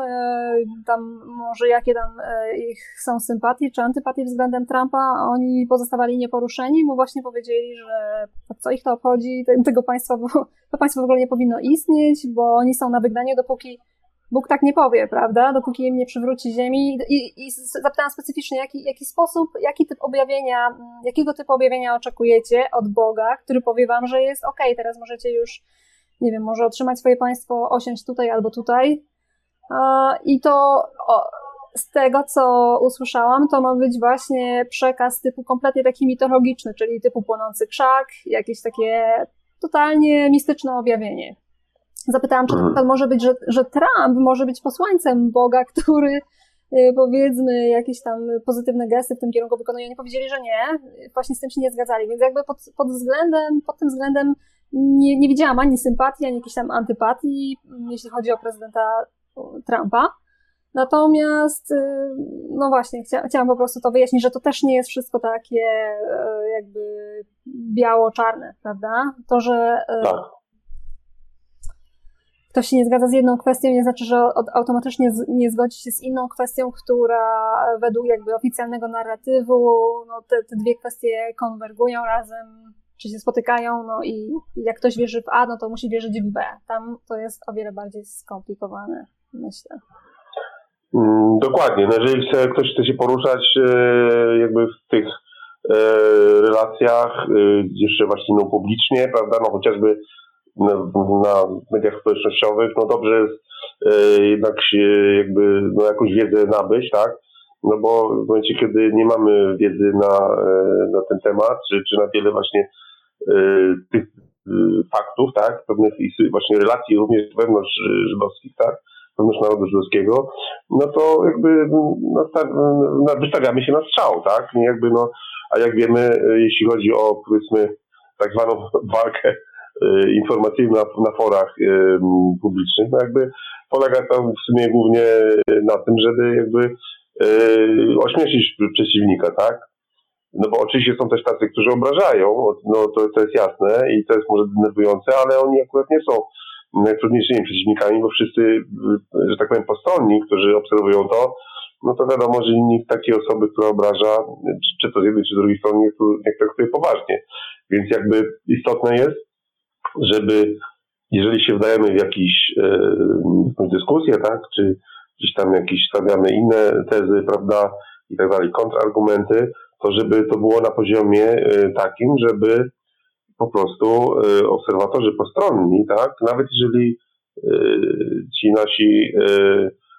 yy, tam może jakie tam yy, ich są sympatie czy antypatie względem Trumpa. Oni pozostawali nieporuszeni, mu właśnie powiedzieli, że co ich to obchodzi, tego państwa, bo to państwo w ogóle nie powinno istnieć, bo oni są na wygnaniu, dopóki Bóg tak nie powie, prawda? Dopóki im nie przywróci ziemi. I, i zapytałam specyficznie, jaki, jaki sposób, jaki typ objawienia, jakiego typu objawienia oczekujecie od Boga, który powie wam, że jest ok, teraz możecie już, nie wiem, może otrzymać swoje państwo, osiąść tutaj albo tutaj. I to o, z tego, co usłyszałam, to ma być właśnie przekaz typu kompletnie taki mitologiczny, czyli typu płonący krzak, jakieś takie totalnie mistyczne objawienie. Zapytałam, czy to mhm. może być, że, że Trump może być posłańcem Boga, który y, powiedzmy jakieś tam pozytywne gesty w tym kierunku wykonuje. Oni powiedzieli, że nie, właśnie z tym się nie zgadzali, więc jakby pod, pod względem, pod tym względem nie, nie widziałam ani sympatii, ani jakiejś tam antypatii, jeśli chodzi o prezydenta Trumpa. Natomiast, y, no właśnie, chcia, chciałam po prostu to wyjaśnić, że to też nie jest wszystko takie y, jakby biało-czarne, prawda? To, że tak ktoś się nie zgadza z jedną kwestią, nie znaczy, że automatycznie nie zgodzi się z inną kwestią, która według jakby oficjalnego narratywu, no te, te dwie kwestie konwergują razem, czy się spotykają, no i jak ktoś wierzy w A, no to musi wierzyć w B. Tam to jest o wiele bardziej skomplikowane, myślę. Mm, dokładnie. No jeżeli chce, ktoś chce się poruszać e, jakby w tych e, relacjach, e, jeszcze właśnie no, publicznie, prawda, no chociażby na, na mediach społecznościowych, no dobrze jest jednak się jakby no, jakąś wiedzę nabyć, tak? No bo w momencie, kiedy nie mamy wiedzy na, e, na ten temat, czy, czy na wiele właśnie e, tych faktów, tak? Pewnych właśnie relacji również wewnątrz żydowskich, tak? wewnątrz narodu żydowskiego, no to jakby no, no, wystawiamy się na strzał, tak? Nie jakby no, a jak wiemy, jeśli chodzi o powiedzmy tak zwaną walkę informacyjnych na, na forach publicznych, no jakby polega to w sumie głównie na tym, żeby jakby y, ośmieszyć przeciwnika, tak? No bo oczywiście są też tacy, którzy obrażają, no to, to jest jasne i to jest może denerwujące, ale oni akurat nie są najtrudniejszymi przeciwnikami, bo wszyscy, że tak powiem, postronni, którzy obserwują to, no to wiadomo, że nikt takiej osoby, która obraża, czy to z jednej, czy z drugiej strony, nie traktuje poważnie. Więc jakby istotne jest, żeby jeżeli się wdajemy w jakiś, e, dyskusję, tak, czy gdzieś tam jakieś stawiamy inne tezy, prawda, i tak dalej, kontrargumenty, to żeby to było na poziomie e, takim, żeby po prostu e, obserwatorzy postronni, tak, nawet jeżeli e, ci nasi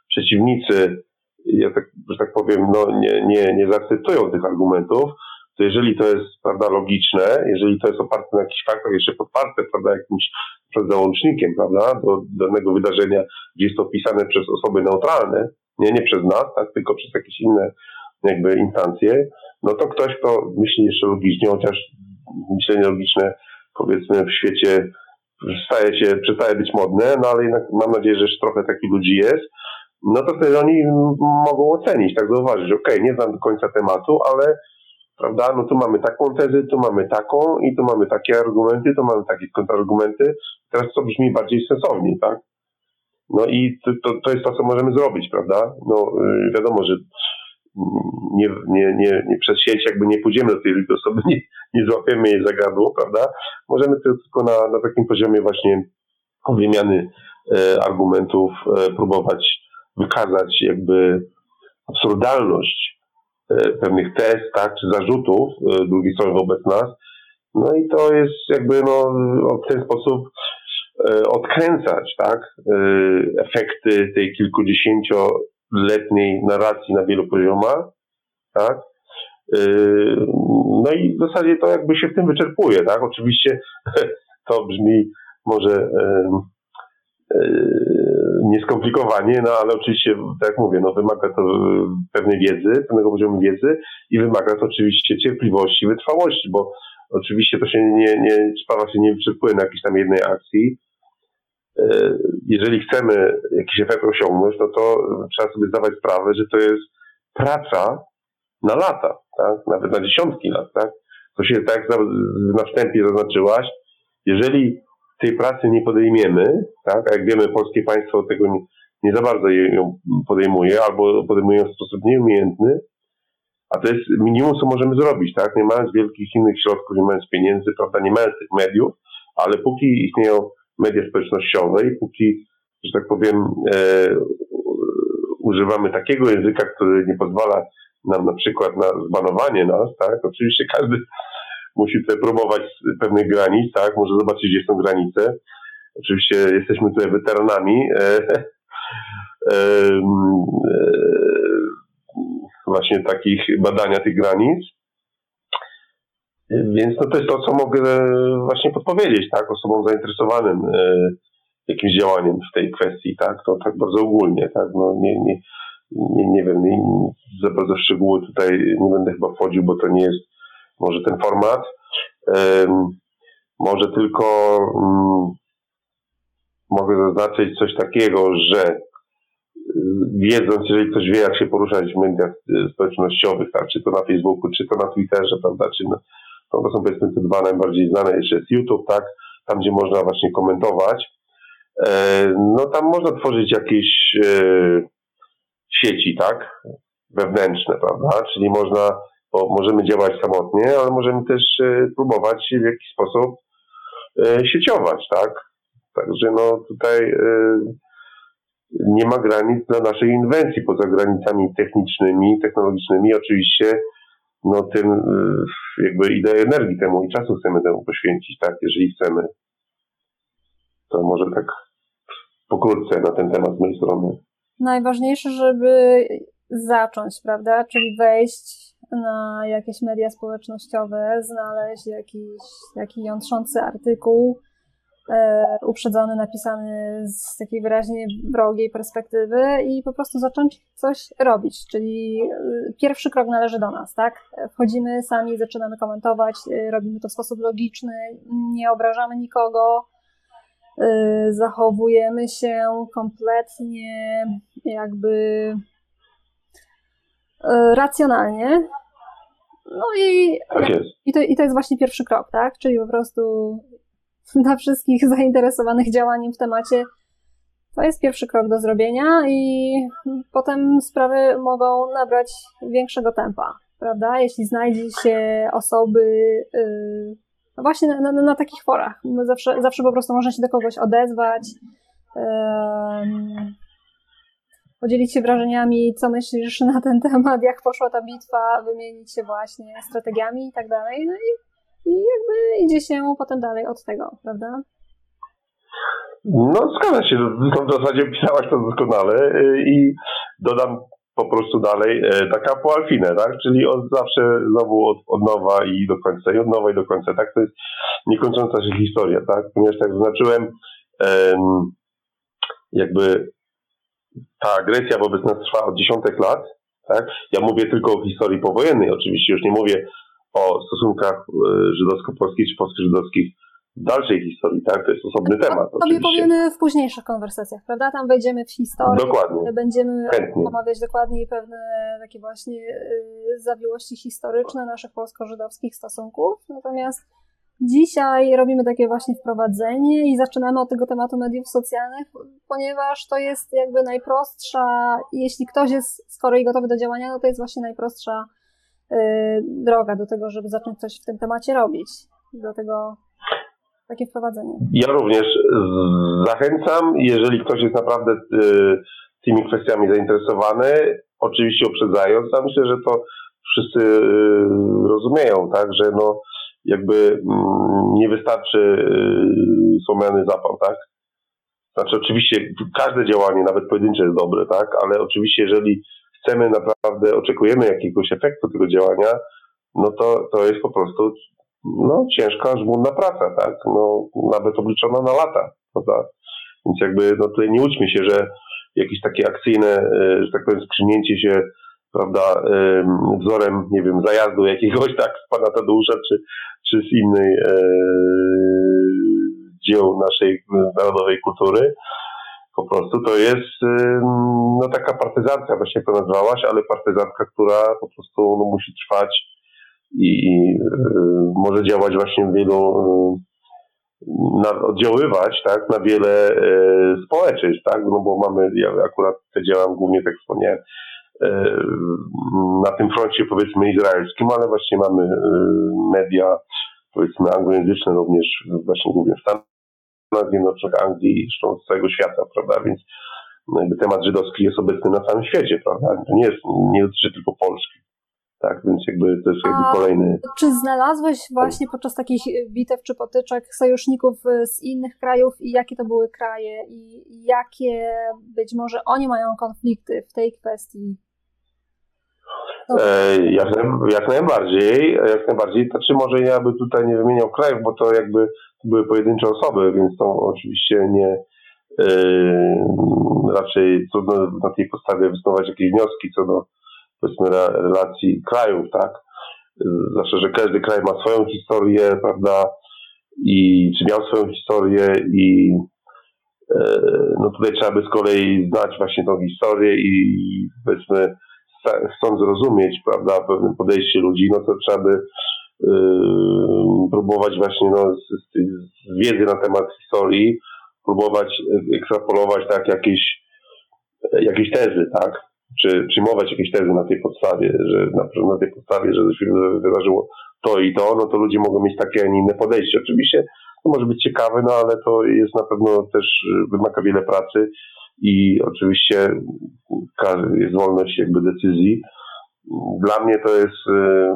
przeciwnicy ja tak, że tak powiem, no, nie, nie, nie zaakceptują tych argumentów, to jeżeli to jest prawda, logiczne, jeżeli to jest oparte na jakichś faktach, jeszcze podparte prawda, jakimś przed załącznikiem prawda, do danego wydarzenia, gdzie jest to opisane przez osoby neutralne, nie, nie przez nas, tak, tylko przez jakieś inne jakby instancje, no to ktoś, kto myśli jeszcze logicznie, chociaż myślenie logiczne powiedzmy w świecie staje się, przestaje być modne, no ale jednak mam nadzieję, że jeszcze trochę takich ludzi jest, no to wtedy oni mogą ocenić, tak zauważyć, ok, nie znam do końca tematu, ale prawda, no tu mamy taką tezę, tu mamy taką i tu mamy takie argumenty, tu mamy takie kontrargumenty, teraz to brzmi bardziej sensownie, tak? No i to, to, to jest to, co możemy zrobić, prawda? No yy, wiadomo, że nie, nie, nie, nie przez sieć jakby nie pójdziemy do tej osoby, nie, nie złapiemy jej za gardło, prawda? Możemy tylko na, na takim poziomie właśnie wymiany e, argumentów e, próbować wykazać jakby absurdalność pewnych tez, tak, czy zarzutów e, drugiej strony wobec nas. No i to jest jakby no, w ten sposób e, odkręcać, tak, e, efekty tej kilkudziesięcio letniej narracji na wielu poziomach, tak? No i w zasadzie to jakby się w tym wyczerpuje, tak? Oczywiście to brzmi może nieskomplikowanie, no ale oczywiście, tak jak mówię, no wymaga to pewnej wiedzy, pewnego poziomu wiedzy i wymaga to oczywiście cierpliwości, wytrwałości, bo oczywiście to się nie, nie sprawa się nie wyczerpuje na jakiejś tam jednej akcji, E, jeżeli chcemy jakiś efekt osiągnąć, no to trzeba sobie zdawać sprawę, że to jest praca na lata, tak? nawet na dziesiątki lat. Tak? To się, tak na wstępie zaznaczyłaś, jeżeli tej pracy nie podejmiemy, tak, a jak wiemy, polskie państwo tego nie, nie za bardzo ją podejmuje, albo podejmuje w sposób nieumiejętny, a to jest minimum, co możemy zrobić, tak, nie mając wielkich innych środków, nie mając pieniędzy, prawda, nie mając tych mediów, ale póki istnieją media społecznościowe i póki, że tak powiem, e, używamy takiego języka, który nie pozwala nam na przykład na zbanowanie nas, tak? Oczywiście każdy musi tutaj próbować pewnych granic, tak? Może zobaczyć, gdzie są granice. Oczywiście jesteśmy tutaj weteranami e, e, e, właśnie takich badania tych granic. Więc no to jest to, co mogę właśnie podpowiedzieć, tak, osobom zainteresowanym jakimś działaniem w tej kwestii, tak, to tak bardzo ogólnie, tak, no nie, nie, nie, nie wiem, nie, za bardzo w szczegóły tutaj nie będę chyba wchodził, bo to nie jest może ten format. może tylko um, mogę zaznaczyć coś takiego, że y, wiedząc, jeżeli ktoś wie, jak się poruszać w mediach y, społecznościowych, tak, czy to na Facebooku, czy to na Twitterze, prawda, czy na, no to są powiedzmy te dwa najbardziej znane, jeszcze jest YouTube, tak, tam gdzie można właśnie komentować. E, no tam można tworzyć jakieś e, sieci, tak, wewnętrzne, prawda, czyli można, bo możemy działać samotnie, ale możemy też e, próbować w jakiś sposób sieciować, tak. Także no tutaj nie ma granic dla naszej inwencji poza granicami technicznymi, technologicznymi. Oczywiście no tym jakby i daje energii temu i czasu chcemy temu poświęcić, tak, jeżeli chcemy. To może tak pokrótce na ten temat z mojej strony. Najważniejsze, żeby zacząć, prawda? Czyli wejść na jakieś media społecznościowe, znaleźć jakiś taki jątrzący artykuł, E, uprzedzony, napisany z takiej wyraźnie wrogiej perspektywy i po prostu zacząć coś robić. Czyli e, pierwszy krok należy do nas, tak? Wchodzimy sami, zaczynamy komentować, e, robimy to w sposób logiczny, nie obrażamy nikogo, zachowujemy się kompletnie jakby racjonalnie. No i, tak i, to, i to jest właśnie pierwszy krok, tak? Czyli po prostu dla wszystkich zainteresowanych działaniem w temacie, to jest pierwszy krok do zrobienia i potem sprawy mogą nabrać większego tempa, prawda? Jeśli znajdzie się osoby yy, właśnie na, na, na, takich forach. Zawsze, zawsze po prostu można się do kogoś odezwać, yy, podzielić się wrażeniami, co myślisz na ten temat, jak poszła ta bitwa, wymienić się właśnie strategiami i tak dalej. No i i jakby idzie się potem dalej od tego, prawda? No zgadza się, w zasadzie pisałaś to doskonale y, i dodam po prostu dalej e, taka po alfinę, tak? Czyli od zawsze znowu od, od nowa i do końca, i od nowa i do końca, tak? To jest niekończąca się historia, tak? Ponieważ tak zaznaczyłem, jakby ta agresja wobec nas trwa od dziesiątek lat, tak? Ja mówię tylko o historii powojennej, oczywiście już nie mówię o stosunkach e, żydowsko-polskich czy polsko-żydowskich w dalszej historii, tak? To jest osobny temat. O sobie powiemy w późniejszych konwersacjach, prawda? Tam wejdziemy w historię. Dokładnie. Będziemy Chętnie. omawiać dokładniej pewne takie właśnie y, zawiłości historyczne naszych polsko-żydowskich stosunków. Natomiast dzisiaj robimy takie właśnie wprowadzenie i zaczynamy od tego tematu mediów socjalnych, ponieważ to jest jakby najprostsza, jeśli ktoś jest z kolei gotowy do działania, no to jest właśnie najprostsza y, droga do tego, żeby zacząć coś w tym temacie robić. Dlatego takie wprowadzenie. Ja również zachęcam, jeżeli ktoś jest naprawdę y, tymi kwestiami zainteresowany, oczywiście uprzedzając, a myślę, że to wszyscy y, rozumieją, tak, że no jakby mm, nie wystarczy y, słomiany zapał, tak? Znaczy oczywiście każde działanie, nawet pojedyncze jest dobre, tak? Ale oczywiście jeżeli chcemy naprawdę, oczekujemy jakiegoś efektu tego działania, no to, to jest po prostu no, ciężka, żmudna praca, tak? No, nawet obliczona na lata, prawda? Więc jakby, no tutaj nie łudźmy się, że jakieś takie akcyjne, e, że tak powiem, skrzynięcie się, prawda, wzorem, nie wiem, zajazdu jakiegoś, tak, z pana Tadeusza, czy, czy z innej e, dzieł naszej narodowej kultury, po prostu to jest no taka partyzantka, właśnie to nazwałaś, ale partyzantka, która po prostu no, musi trwać i e, może działać właśnie w wielu, e, na, oddziaływać tak, na wiele e, społeczeństw, tak, no bo mamy, ja akurat działam głównie, tak wspomniałem, na tym froncie powiedzmy izraelskim, ale właśnie mamy media powiedzmy anglojęzyczne również właśnie głównie w Stanach Zjednoczonych, Anglii, zresztą z całego świata, prawda, więc no jakby temat żydowski jest obecny na całym świecie, prawda, to nie jest, nie dotyczy tylko Polski. Tak, więc jakby to jest jakby A kolejny. Czy znalazłeś właśnie podczas takich bitew czy potyczek sojuszników z innych krajów i jakie to były kraje i jakie być może oni mają konflikty w tej kwestii? E, jak, jak, najbardziej, jak najbardziej. To czy może ja by tutaj nie wymieniał krajów, bo to jakby były pojedyncze osoby, więc to oczywiście nie e, raczej trudno na tej podstawie wysnuwać jakieś wnioski co do powiedzmy relacji krajów, tak? Zawsze, że każdy kraj ma swoją historię, prawda? I czy miał swoją historię i e, no tutaj trzeba by z kolei znać właśnie tą historię i powiedzmy chcąc zrozumieć, prawda, pewne podejście ludzi, no to trzeba by yy, próbować właśnie no, z, z, wiedzy na temat historii, próbować ekstrapolować tak jakieś, jakieś tezy, tak? czy przyjmować jakieś tezy na tej podstawie, że na, na tej podstawie, że się wydarzyło to i to, no to ludzie mogą mieć takie, a nie inne podejście. Oczywiście to może być ciekawe, no ale to jest na pewno też wymaga wiele pracy i oczywiście jest wolność jakby decyzji. Dla mnie to jest y,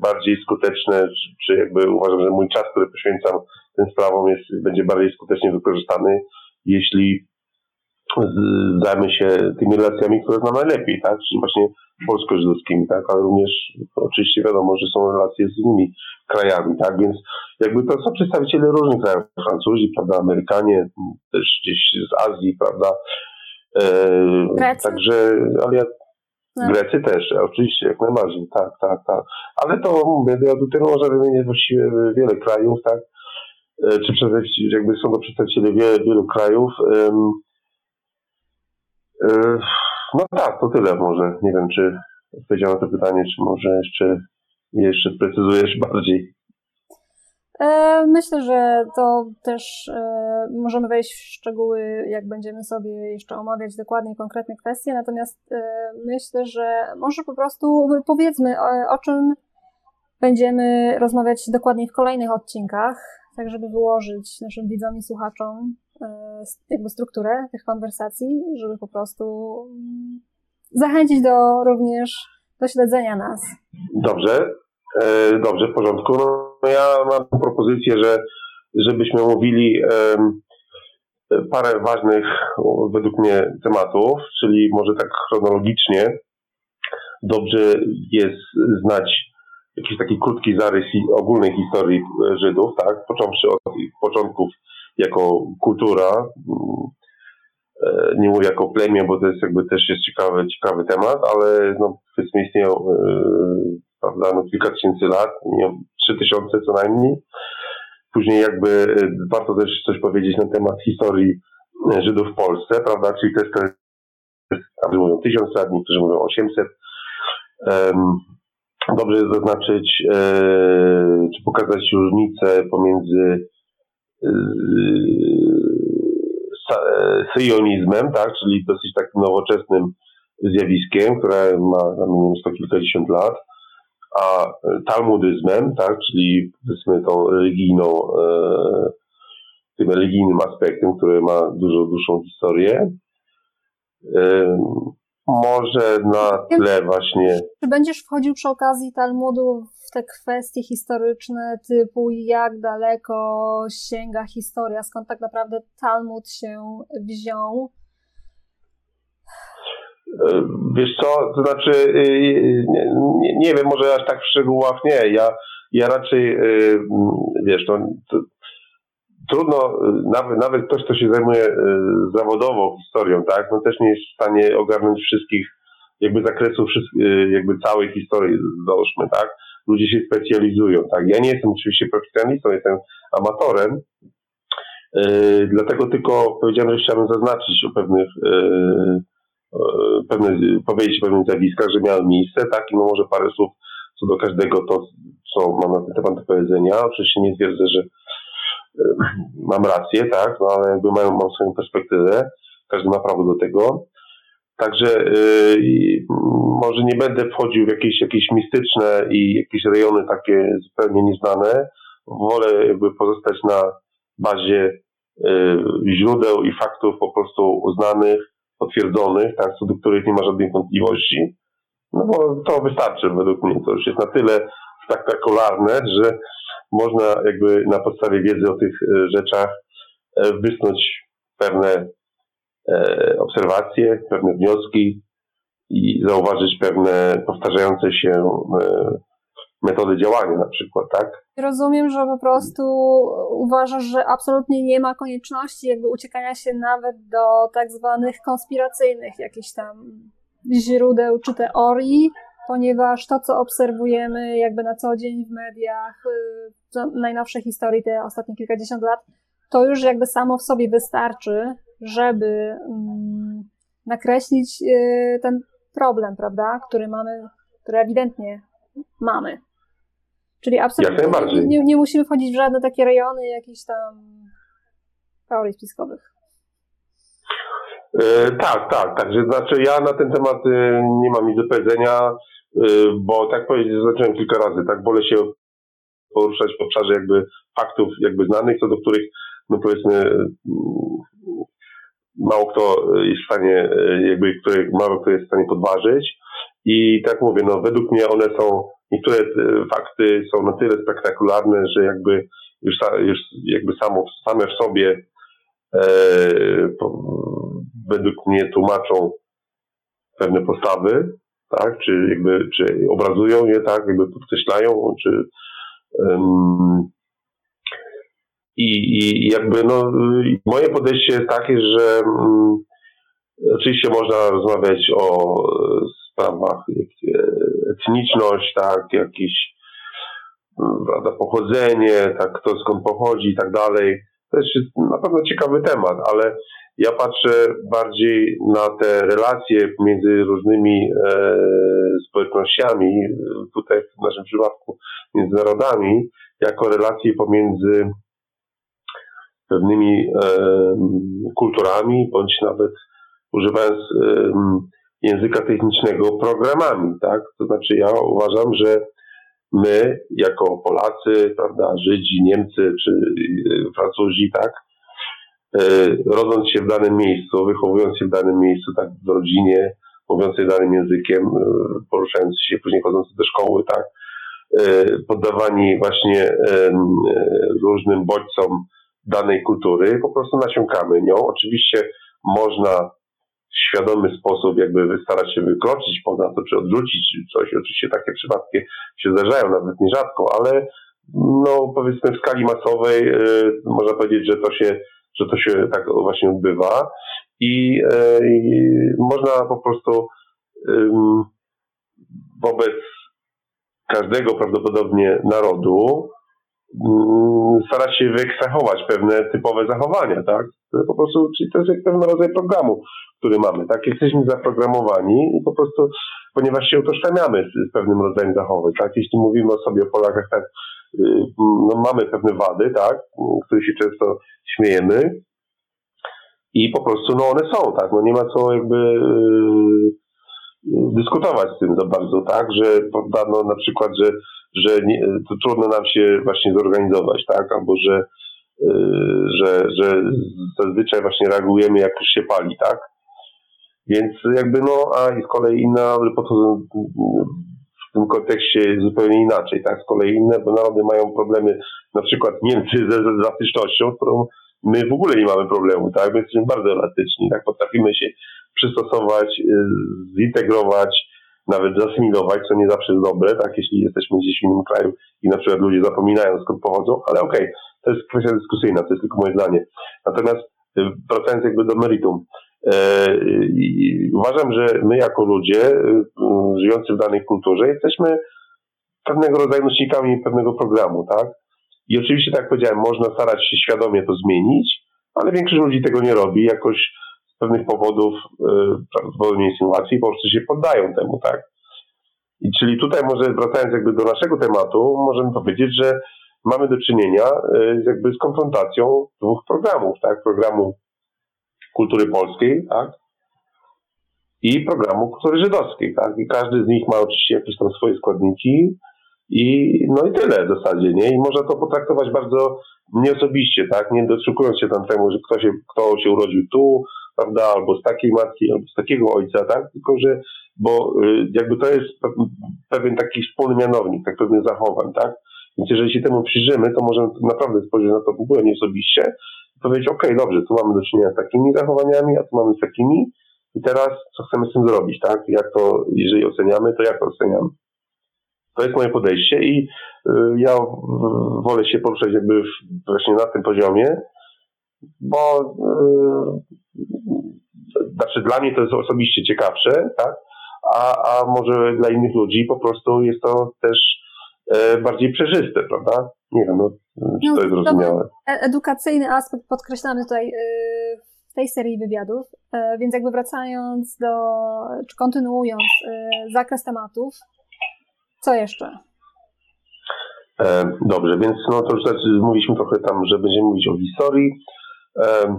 bardziej skuteczne, czy jakby uważam, że mój czas, który poświęcam tym sprawom jest, będzie bardziej skutecznie wykorzystany, jeśli zajmę się tymi relacjami, które znam najlepiej, tak? Czyli właśnie polsko-żydowskimi, tak? Ale również oczywiście wiadomo, że są relacje z innymi krajami, tak? Więc jakby to są przedstawiciele różnych krajów, Francuzi, prawda, Amerykanie, też gdzieś z Azji, prawda? E, także, ale ja, no. Grecy też, oczywiście, jak najbardziej, tak, tak, tak. Ale to mówię, ja tutaj można wymienić właściwie wiele krajów, tak? E, czy jakby są to przedstawiciele wielu, wielu krajów. E, no tak, to tyle może. Nie wiem, czy odpowiedziałem na to pytanie, czy może jeszcze, jeszcze sprecyzujesz bardziej. E, myślę, że to też e, możemy wejść w szczegóły, jak będziemy sobie jeszcze omawiać dokładnie konkretne kwestie, natomiast myślę, że może po prostu powiedzmy o, o czym będziemy rozmawiać dokładniej w kolejnych odcinkach, tak żeby wyłożyć naszym widzom i słuchaczom E, jakby strukturę tych konwersacji, żeby po prostu mm, zachęcić do również do śledzenia nas. Dobrze, e, dobrze, w porządku. No, ja mam propozycję, że żebyśmy mówili parę ważnych według mnie tematów, czyli może tak chronologicznie dobrze jest znać jakiś taki krótki zarys ogólnej historii Żydów, tak, począwszy od początków jako kultura, e, nie mówię jako plemię, bo to jest jakby też jest ciekawy, ciekawy temat, ale no, powiedzmy istnieją yy, prawda, no, kilka tysięcy lat, trzy tysiące co najmniej. Później jakby yy, warto też coś powiedzieć na temat historii Żydów w Polsce, prawda, czyli to jest tam mówią tysiąc lat, niektórzy mówią 800. Dobrze jest zaznaczyć, czy pokazać różnicę pomiędzy syjonizmem, tak, czyli dosyć takim nowoczesnym zjawiskiem, które ma nie wiem, sto kilkadziesiąt lat, a talmudyzmem, tak, czyli powiedzmy tą religijną, e, tym religijnym aspektem, który ma dużo dłuższą historię. E, może na tle właśnie. Czy będziesz wchodził przy okazji Talmudu w te kwestie historyczne, typu jak daleko sięga historia, skąd tak naprawdę Talmud się wziął? E, wiesz co, to znaczy, y, y, nie, nie wiem, może aż tak w szczegółach nie. Ja, ja raczej, y, wiesz, to, to trudno, nawet, nawet ktoś, kto się zajmuje zawodową historią, tak, no też nie jest w stanie ogarnąć wszystkich jakby zakresów jakby całej historii, załóżmy, tak. Ludzie się specjalizują, tak. Ja nie jestem oczywiście profesjonalistą, jestem amatorem, yy, dlatego tylko powiedziałem, że chciałbym zaznaczyć o pewnych E, pewne, powiedzieć o pewnych zjawiskach, że miały miejsce, tak, i no może parę słów co do każdego to, co mam na ten temat do powiedzenia. Oczywiście nie twierdzę, że mam rację, tak, no ale jakby mają, mam swoją perspektywę, każdy ma prawo do tego. Także yy, może nie będę wchodził w jakieś, jakieś mistyczne i jakieś rejony takie zupełnie nieznane. Wolę jakby pozostać na bazie yy, źródeł i faktów po prostu uznanych, potwierdzonych, tak, co do których nie ma żadnych wątpliwości, no bo to wystarczy według mnie. To już jest na tyle spektakularne, że można jakby na podstawie wiedzy o tych e, rzeczach e, wysnuć pewne obserwacje, pewne wnioski i zauważyć pewne powtarzające się metody działania na przykład, tak? Rozumiem, że po prostu uważasz, że absolutnie nie ma konieczności jakby uciekania się nawet do tak zwanych konspiracyjnych jakichś tam źródeł czy teorii, ponieważ to, co obserwujemy jakby na co dzień w mediach, y, najnowsze historii, te ostatnie kilkadziesiąt lat, to już jakby samo w sobie wystarczy, żeby mm, nakreślić y, ten problem, prawda, który mamy, który ewidentnie mamy. Czyli absolutnie nie, nie, musimy wchodzić w żadne takie rejony jakichś tam teorii spiskowych. Yy, tak, tak, także znaczy ja na ten temat yy, nie mam nic do powiedzenia, yy, bo tak powiedzieć, zacząłem kilka razy, tak, wolę się poruszać w obszarze jakby faktów jakby znanych, co do których, no powiedzmy, mało kto jest w stanie, jakby, które mało kto jest w stanie podważyć. I tak mówię, no według mnie one są niektóre e, fakty są na tyle spektakularne, że jakby już, już jakby samo, same w sobie e, po, według mnie tłumaczą pewne postawy, tak, czy jakby, czy obrazują je, tak, jakby podkreślają, czy um, i, i jakby no, moje podejście jest takie, że um, oczywiście można rozmawiać o sprawach etniczność, tak, jakieś prawda, pochodzenie, tak, kto skąd pochodzi i tak dalej. To jest na pewno ciekawy temat, ale ja patrzę bardziej na te relacje między różnymi e, społecznościami, tutaj w naszym przypadku między narodami, jako relacje pomiędzy pewnymi e, kulturami, bądź nawet używając e, języka technicznego programami, tak? To znaczy ja uważam, że my jako Polacy, prawda, Żydzi, Niemcy czy y, Francuzi, tak, rodząc się w danym miejscu, wychowując się w danym miejscu, tak, w rodzinie, mówiącej danym językiem, poruszając się, później chodząc do szkoły, tak, poddawani właśnie różnym bodźcom danej kultury, po prostu nasiąkamy nią. Oczywiście można w świadomy sposób jakby starać się wykroczyć poza to, czy odrzucić coś. Oczywiście takie przypadki się zdarzają nawet nierzadko, ale no powiedzmy w skali masowej y, można powiedzieć, że to się, że to się tak właśnie odbywa i, y, można po prostu wobec każdego prawdopodobnie narodu starać się wyekstrahować pewne typowe zachowania, tak? Po prostu, czyli to jest pewien rodzaj programu, który mamy, tak? Jesteśmy zaprogramowani i po prostu, ponieważ się utożsamiamy z, z pewnym rodzajem zachowań, tak? Jeśli mówimy o sobie o Polakach, tak, y, no mamy pewne wady, tak? Których się często śmiejemy i po prostu, no one są, tak? No nie ma co jakby y, dyskutować z tym za bardzo, tak, że poddano na przykład, że, że nie, to trudno nam się właśnie zorganizować, tak, albo że, yy, że, że zazwyczaj właśnie reagujemy jak już się pali, tak. Więc jakby no, a i z kolei inne podchodzą w tym kontekście zupełnie inaczej, tak, z kolei inne bo narody mają problemy, na przykład Niemcy ze, ze elastycznością, którą my w ogóle nie mamy problemu, tak, my jesteśmy bardzo elastyczni, tak, potrafimy się przystosować, y, zintegrować, nawet zasymilować, co nie zawsze jest dobre, tak, jeśli jesteśmy gdzieś w innym kraju i na przykład ludzie zapominają skąd pochodzą, ale okej, okay, to jest kwestia dyskusyjna, to jest tylko moje zdanie. Natomiast y, wracając jakby do meritum, e, uważam, że my jako ludzie y, żyjący w danej kulturze jesteśmy pewnego rodzaju nośnikami pewnego programu, tak? I oczywiście, tak jak powiedziałem, można starać się świadomie to zmienić, ale większość ludzi tego nie robi, jakoś z pewnych powodów, y, prawdopodobnie insynuacji, po prostu się poddają temu, tak? I czyli tutaj może wracając jakby do naszego tematu, możemy powiedzieć, że mamy do czynienia y, jakby z konfrontacją dwóch programów, tak? Programu kultury polskiej, tak? I programu kultury żydowskiej, tak? I każdy z nich ma oczywiście jakieś tam swoje składniki i no i tyle w zasadzie, nie? I można to potraktować bardzo nieosobiście, tak? Nie doszukując się tam temu, że kto się, kto się urodził tu, prawda, albo z takiej matki, albo z takiego ojca, tak? Tylko, że, bo y, jakby to jest pewien taki wspólny mianownik, tak pewnych zachowań, tak? Więc jeżeli się temu przyjrzymy, to możemy naprawdę spojrzeć na to w ogóle nie osobiście i powiedzieć, okej, okay, dobrze, tu mamy do czynienia z takimi zachowaniami, a tu mamy z takimi i teraz co chcemy z tym zrobić, tak? Jak to, jeżeli oceniamy, to jak to oceniamy? To jest moje podejście i y, ja wolę się poruszać jakby właśnie na tym poziomie, bo yy, znaczy dla mnie to jest osobiście ciekawsze, tak? A, a może dla innych ludzi po prostu jest to też e, bardziej przejrzyste, prawda? Nie wiem, no, czy to jest no, zrozumiałe. E, edukacyjny aspekt podkreślamy tutaj yy, w tej serii wywiadów, yy, więc jakby wracając do, czy kontynuując yy, zakres tematów, co jeszcze? Dobrze, więc no to już mówiliśmy trochę tam, że będziemy mówić o historii. E,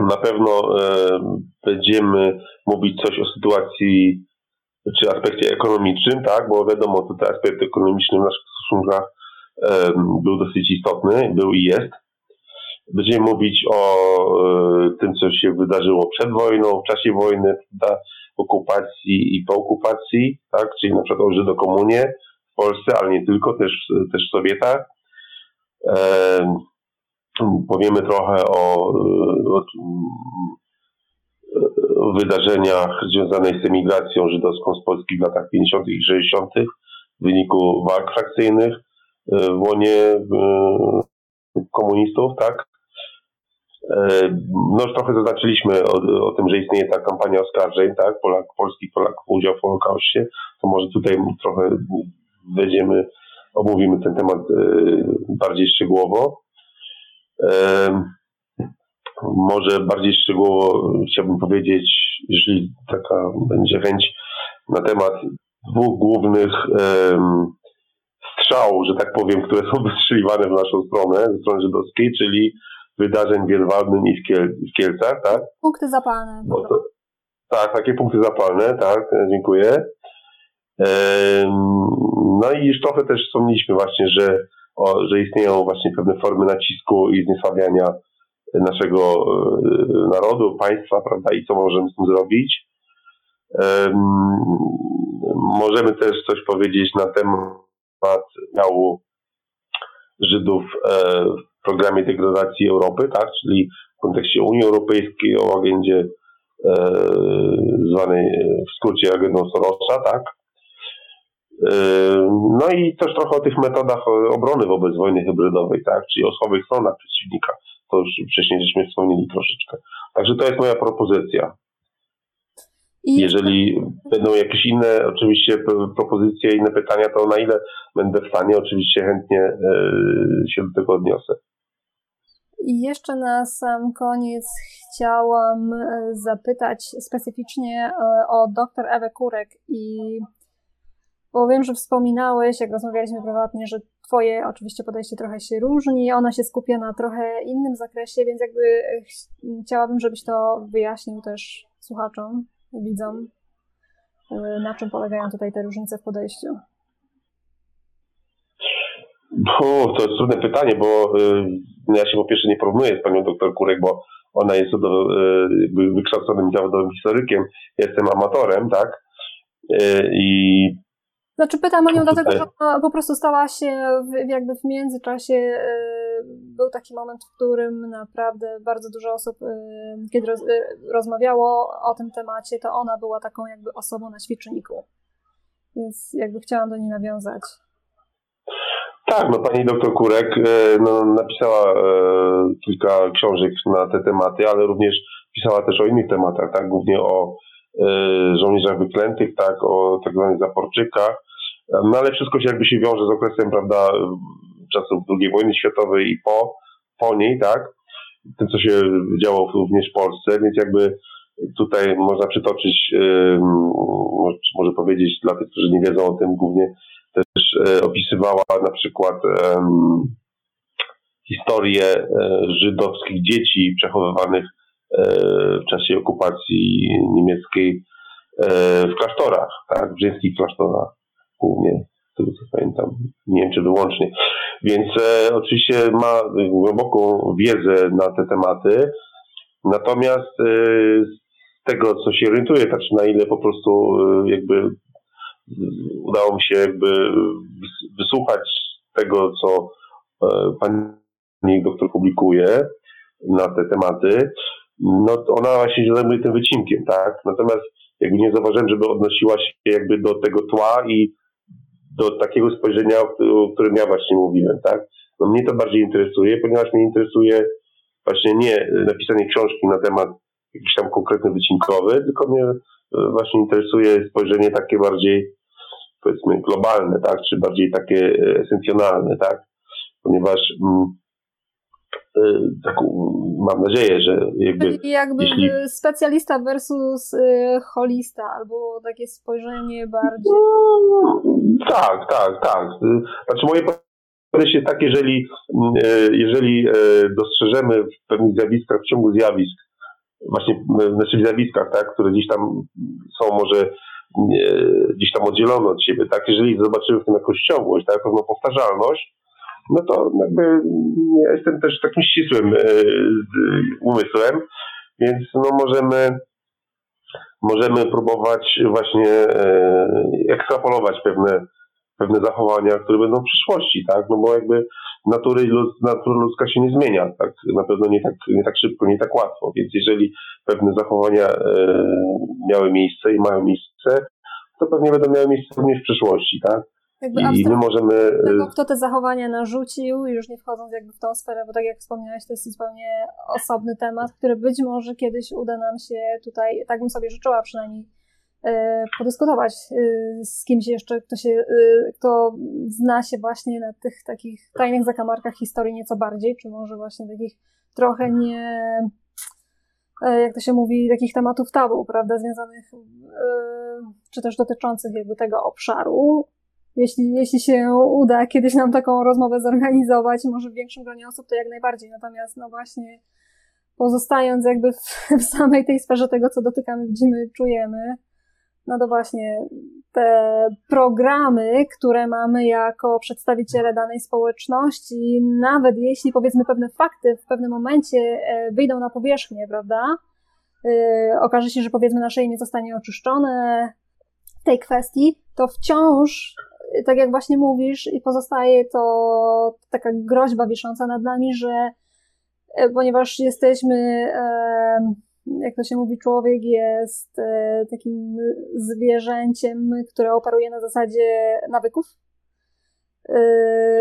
na pewno e, będziemy mówić coś o sytuacji czy aspekcie ekonomicznym, tak, bo wiadomo, że ten aspekt ekonomiczny w naszych stosunkach był dosyć istotny, był i jest. Będziemy mówić o tym, co się wydarzyło przed wojną, w czasie wojny, prawda, okupacji i po okupacji, tak, czyli na przykład o Żydokomunie, w Polsce, ale nie tylko, też, też w Sowietach. E, powiemy trochę o, o, o, wydarzeniach związanych z emigracją żydowską z Polski w latach 50. i 60. w wyniku walk frakcyjnych e, w łonie e, komunistów, tak? No już trochę zaznaczyliśmy o, o, tym, że istnieje ta kampania oskarżeń, tak? Polak, polskich Polaków udział w Holokauście. To może tutaj trochę wejdziemy, omówimy ten temat e, bardziej szczegółowo. E, może bardziej szczegółowo chciałbym powiedzieć, jeżeli taka będzie chęć na temat dwóch głównych strzałów, że tak powiem, które są wystrzeliwane w naszą stronę, ze strony żydowskiej, czyli wydarzeń w Wielwaldnym i w, Kiel, w Kielcach, tak? Punkty zapalne. To, tak, takie punkty zapalne, tak, dziękuję. No i już trochę też wspomnieliśmy właśnie, że, o, że istnieją właśnie pewne formy nacisku i zniesławiania naszego e, narodu, państwa, prawda, i co możemy z tym zrobić. Możemy też coś powiedzieć na temat miału Żydów e, programie degradacji Europy, tak, czyli w kontekście Unii Europejskiej o agendzie e, zwanej w skrócie agendą Sorosa, tak. E, no i też trochę o tych metodach obrony wobec wojny hybrydowej, tak, czyli o słabych stronach przeciwnika. To już wcześniej żeśmy wspomnieli troszeczkę. Także to jest moja propozycja. I... Jeżeli będą jakieś inne oczywiście propozycje, inne pytania, to na ile będę w stanie, oczywiście chętnie e, się do tego odniosę. I jeszcze na sam koniec chciałam e, zapytać specyficznie e, o dr Ewę Kurek i bo wiem, że wspominałeś, jak rozmawialiśmy prywatnie, że Twoje oczywiście podejście trochę się różni, ona się skupia na trochę innym zakresie, więc jakby chciałabym, żebyś to wyjaśnił też słuchaczom widzom, y, na czym polegają tutaj te różnice w podejściu? To jest trudne pytanie, bo y, ja się po pierwsze nie porównuję z panią doktor Kurek, bo ona jest wykształconym zawodowym historykiem, jestem amatorem, tak? I znaczy pytam o nią dlatego, że ona po prostu stała się w, jakby w międzyczasie y, był taki moment, w którym naprawdę bardzo dużo osób, y, kiedy roz, y, rozmawiało o tym temacie, to ona była taką jakby osobą na świeczniku. Więc jakby chciałam do niej nawiązać. Tak, no pani doktor Kurek no, napisała kilka książek na te tematy, ale również pisała też o innych tematach, tak, głównie o żołnierzach wyklętych, tak, o tak zwanych zaporczykach, no ale wszystko się jakby się wiąże z okresem, prawda, czasów II wojny światowej i po, po niej, tak, tym, co się działo również w Polsce, więc jakby tutaj można przytoczyć, yy, może powiedzieć dla tych, którzy nie wiedzą o tym, głównie też yy, opisywała na przykład yy, historię e, żydowskich dzieci przechowywanych e, w czasie okupacji niemieckiej e, w klasztorach, tak, w rzymskich klasztorach głównie, z tego co pamiętam, nie wiem czy wyłącznie. Więc e, oczywiście ma głęboką wiedzę na te tematy, natomiast e, z tego co się orientuje, tak na ile po prostu e, jakby udało mi się jakby wysłuchać tego, co e, pani doktor publikuje na te tematy, no ona właśnie się zajmuje tym wycinkiem, tak? Natomiast jakby nie zauważyłem, żeby odnosiła się jakby do tego tła i do takiego spojrzenia, o którym ja właśnie mówiłem, tak? No mnie to bardziej interesuje, ponieważ mnie interesuje właśnie nie napisanie książki na temat jakiś tam konkretny wycinkowy, tylko mnie e, właśnie interesuje spojrzenie takie bardziej powiedzmy globalne, tak? Czy bardziej takie e, esencjonalne, tak? Ponieważ mm, tak, mam nadzieję, że jakby. jakby jeśli... specjalista versus holista, albo takie spojrzenie bardziej. No, tak, tak, tak. Znaczy moje podejście jest takie, jeżeli, e, jeżeli dostrzeżemy w pewnych zjawiskach, w ciągu zjawisk, właśnie znaczy w zjawiskach, tak, które gdzieś tam są może gdzieś tam oddzielone od siebie, tak, jeżeli zobaczymy w tym jakąś ciągłość, tak, pewną powtarzalność, no to jakby ja jestem też takim ścisłym e, umysłem, więc no możemy możemy próbować właśnie e, ekstrapolować pewne, pewne zachowania, które będą w przyszłości, tak? No bo jakby natury, natura ludzka się nie zmienia, tak? Na pewno nie tak, nie tak szybko, nie tak łatwo, więc jeżeli pewne zachowania e, miały miejsce i mają miejsce, to pewnie będą miały miejsce również w przyszłości, tak? Jakby I my możemy. Tego, kto te zachowania narzucił, już nie wchodząc jakby w tą sferę, bo tak jak wspomniałeś, to jest zupełnie osobny temat, który być może kiedyś uda nam się tutaj, tak bym sobie życzyła przynajmniej, e, podyskutować e, z kimś jeszcze, kto się, kto zna się właśnie na tych takich tajnych zakamarkach historii nieco bardziej, czy może właśnie takich trochę nie, jak to się mówi, takich tematów tabu, prawda, związanych, czy też dotyczących jakby tego obszaru, jeśli, jeśli się uda kiedyś nam taką rozmowę zorganizować, może w większym gronie osób, to jak najbardziej. Natomiast, no właśnie, pozostając jakby w, w samej tej sferze tego, co dotykamy, widzimy, czujemy, no to właśnie te programy, które mamy jako przedstawiciele danej społeczności, nawet jeśli powiedzmy pewne fakty w pewnym momencie e, wyjdą na powierzchnię, prawda? E, okaże się, że powiedzmy nasze imię zostanie oczyszczone w tej kwestii, to wciąż tak jak właśnie mówisz, i pozostaje to taka groźba wisząca nad nami, że e, ponieważ jesteśmy, e, jak to się mówi, człowiek jest e, takim zwierzęciem, które operuje na zasadzie nawyków.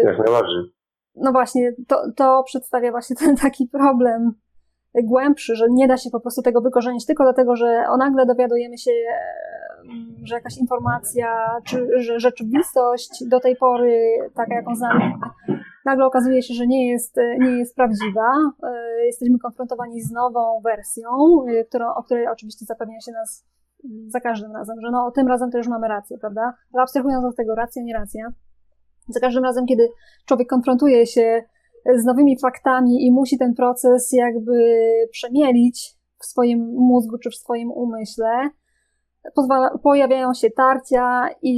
Jak najbardziej. No właśnie, to, to przedstawia właśnie ten taki problem głębszy, że nie da się po prostu tego wykorzenić tylko dlatego, że o nagle dowiadujemy się, że jakaś informacja, czy że rzeczywistość do tej pory, taka jaką znamy, nagle okazuje się, że nie jest, nie jest prawdziwa. E, jesteśmy konfrontowani z nową wersją, e, którą, o której oczywiście zapewnia się nas za każdym razem, że no tym razem to już mamy rację, prawda? Ale abstrahując od tego, racja, nie racja, za każdym razem, kiedy człowiek konfrontuje się z nowymi faktami i musi ten proces jakby przemielić w swoim mózgu czy w swoim umyśle, pozwala, pojawiają się tarcia i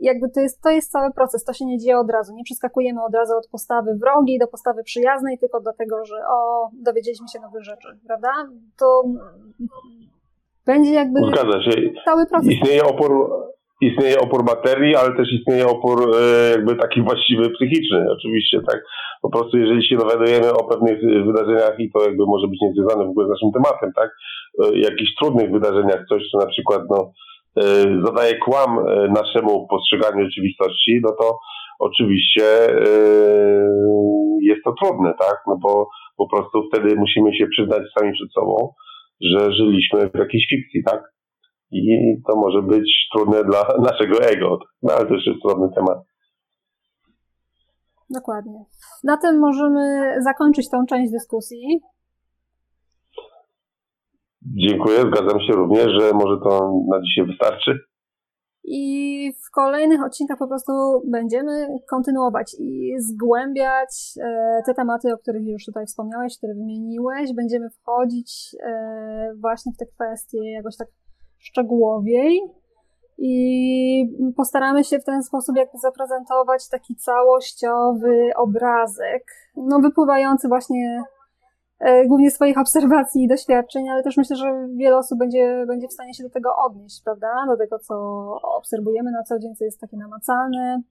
jakby to jest, to jest cały proces, to się nie dzieje od razu. Nie przeskakujemy od razu od postawy wrogiej do postawy przyjaznej, tylko dlatego, że o, dowiedzieliśmy się nowych rzeczy, prawda? To będzie jakby Zgadza się. cały proces. Istnieje opór, istnieje opór materii, ale też istnieje opór e, jakby taki właściwy psychiczny, oczywiście, tak. Po prostu jeżeli się dowiadujemy o pewnych wydarzeniach i to jakby może być niezwiązane w ogóle z naszym tematem, tak, e, jakichś trudnych wydarzeniach, coś, co na przykład, no, e, zadaje kłam naszemu postrzeganiu rzeczywistości, no to oczywiście jest to trudne, tak, no bo po prostu wtedy musimy się przyznać sami przed sobą, że żyliśmy w jakiejś fikcji, tak i to może być trudne dla naszego ego, no ale to już jest trudny temat. Dokładnie. Na tym możemy zakończyć tą część dyskusji. Dziękuję, zgadzam się również, że może to na dzisiaj wystarczy. I w kolejnych odcinkach po prostu będziemy kontynuować i zgłębiać e, te tematy, o których już tutaj wspomniałeś, które wymieniłeś. Będziemy wchodzić e, właśnie w te kwestie jakoś tak szczegółowiej i postaramy się w ten sposób jakby zaprezentować taki całościowy obrazek, no wypływający właśnie e, głównie swoich obserwacji i doświadczeń, ale też myślę, że wiele osób będzie, będzie w stanie się do tego odnieść, prawda? Do tego, co obserwujemy na co dzień, co jest takie namacalne,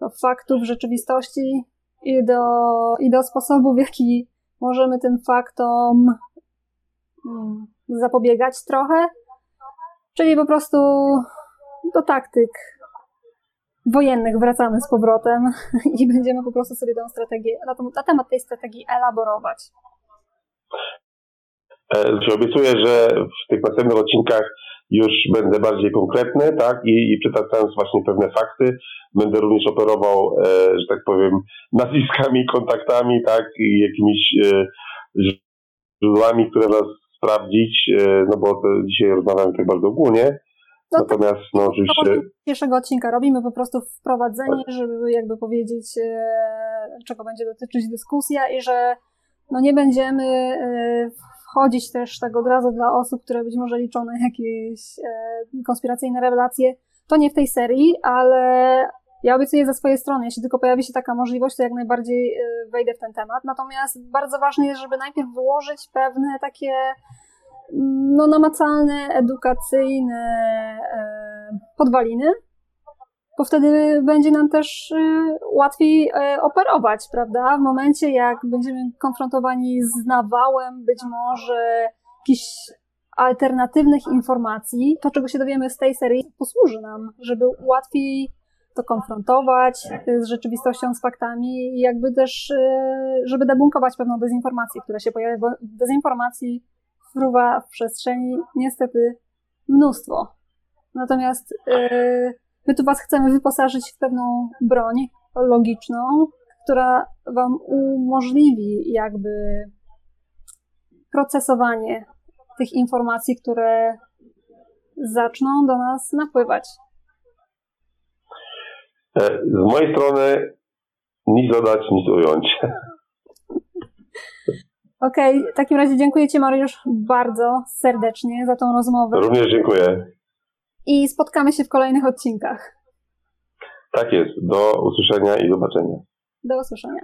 do faktów, rzeczywistości i do, i do sposobu, w jaki możemy tym faktom hmm, zapobiegać trochę, Czyli po prostu do taktyk wojennych wracamy z powrotem i będziemy po prostu sobie tę strategię, na, na temat tej strategii elaborować. E, obiecuję, że w tych następnych odcinkach już będę bardziej konkretny, tak, i, i przytaczając właśnie pewne fakty, będę również operował, e, że tak powiem, nazwiskami, kontaktami, tak, i jakimiś e, źródłami, które nas sprawdzić, e, no bo dzisiaj rozmawiamy tak bardzo ogólnie. No Natomiast, no oczywiście. Pierwszego odcinka robimy po prostu wprowadzenie, żeby jakby powiedzieć, e, czego będzie dotyczyć dyskusja i że no nie będziemy e, wchodzić też tak od razu dla osób, które być może liczą na jakieś konspiracyjne rewelacje. To nie w tej serii, ale ja obiecuję ze swojej strony, jeśli tylko pojawi się taka możliwość, to jak najbardziej y, wejdę w ten temat. Natomiast bardzo ważne jest, żeby najpierw wyłożyć pewne takie no, namacalne, edukacyjne e, podwaliny, bo wtedy będzie nam też y, łatwiej operować, prawda? W momencie, jak będziemy konfrontowani z nawałem być może jakichś alternatywnych informacji, to czego się dowiemy z tej serii posłuży nam, żeby łatwiej to konfrontować z rzeczywistością, z faktami i jakby też, e, żeby debunkować pewną dezinformację, która się pojawia, bo dezinformacji fruwa w przestrzeni niestety mnóstwo. Natomiast e, my tu Was chcemy wyposażyć w pewną broń logiczną, która Wam umożliwi jakby procesowanie tych informacji, które zaczną do nas napływać. E, z mojej strony nic dodać, nic ująć. Okej, okay, w takim razie dziękuję Ci Mariusz bardzo serdecznie za tą rozmowę. Również dziękuję. I spotkamy się w kolejnych odcinkach. Tak jest. Do usłyszenia i zobaczenia. Do usłyszenia.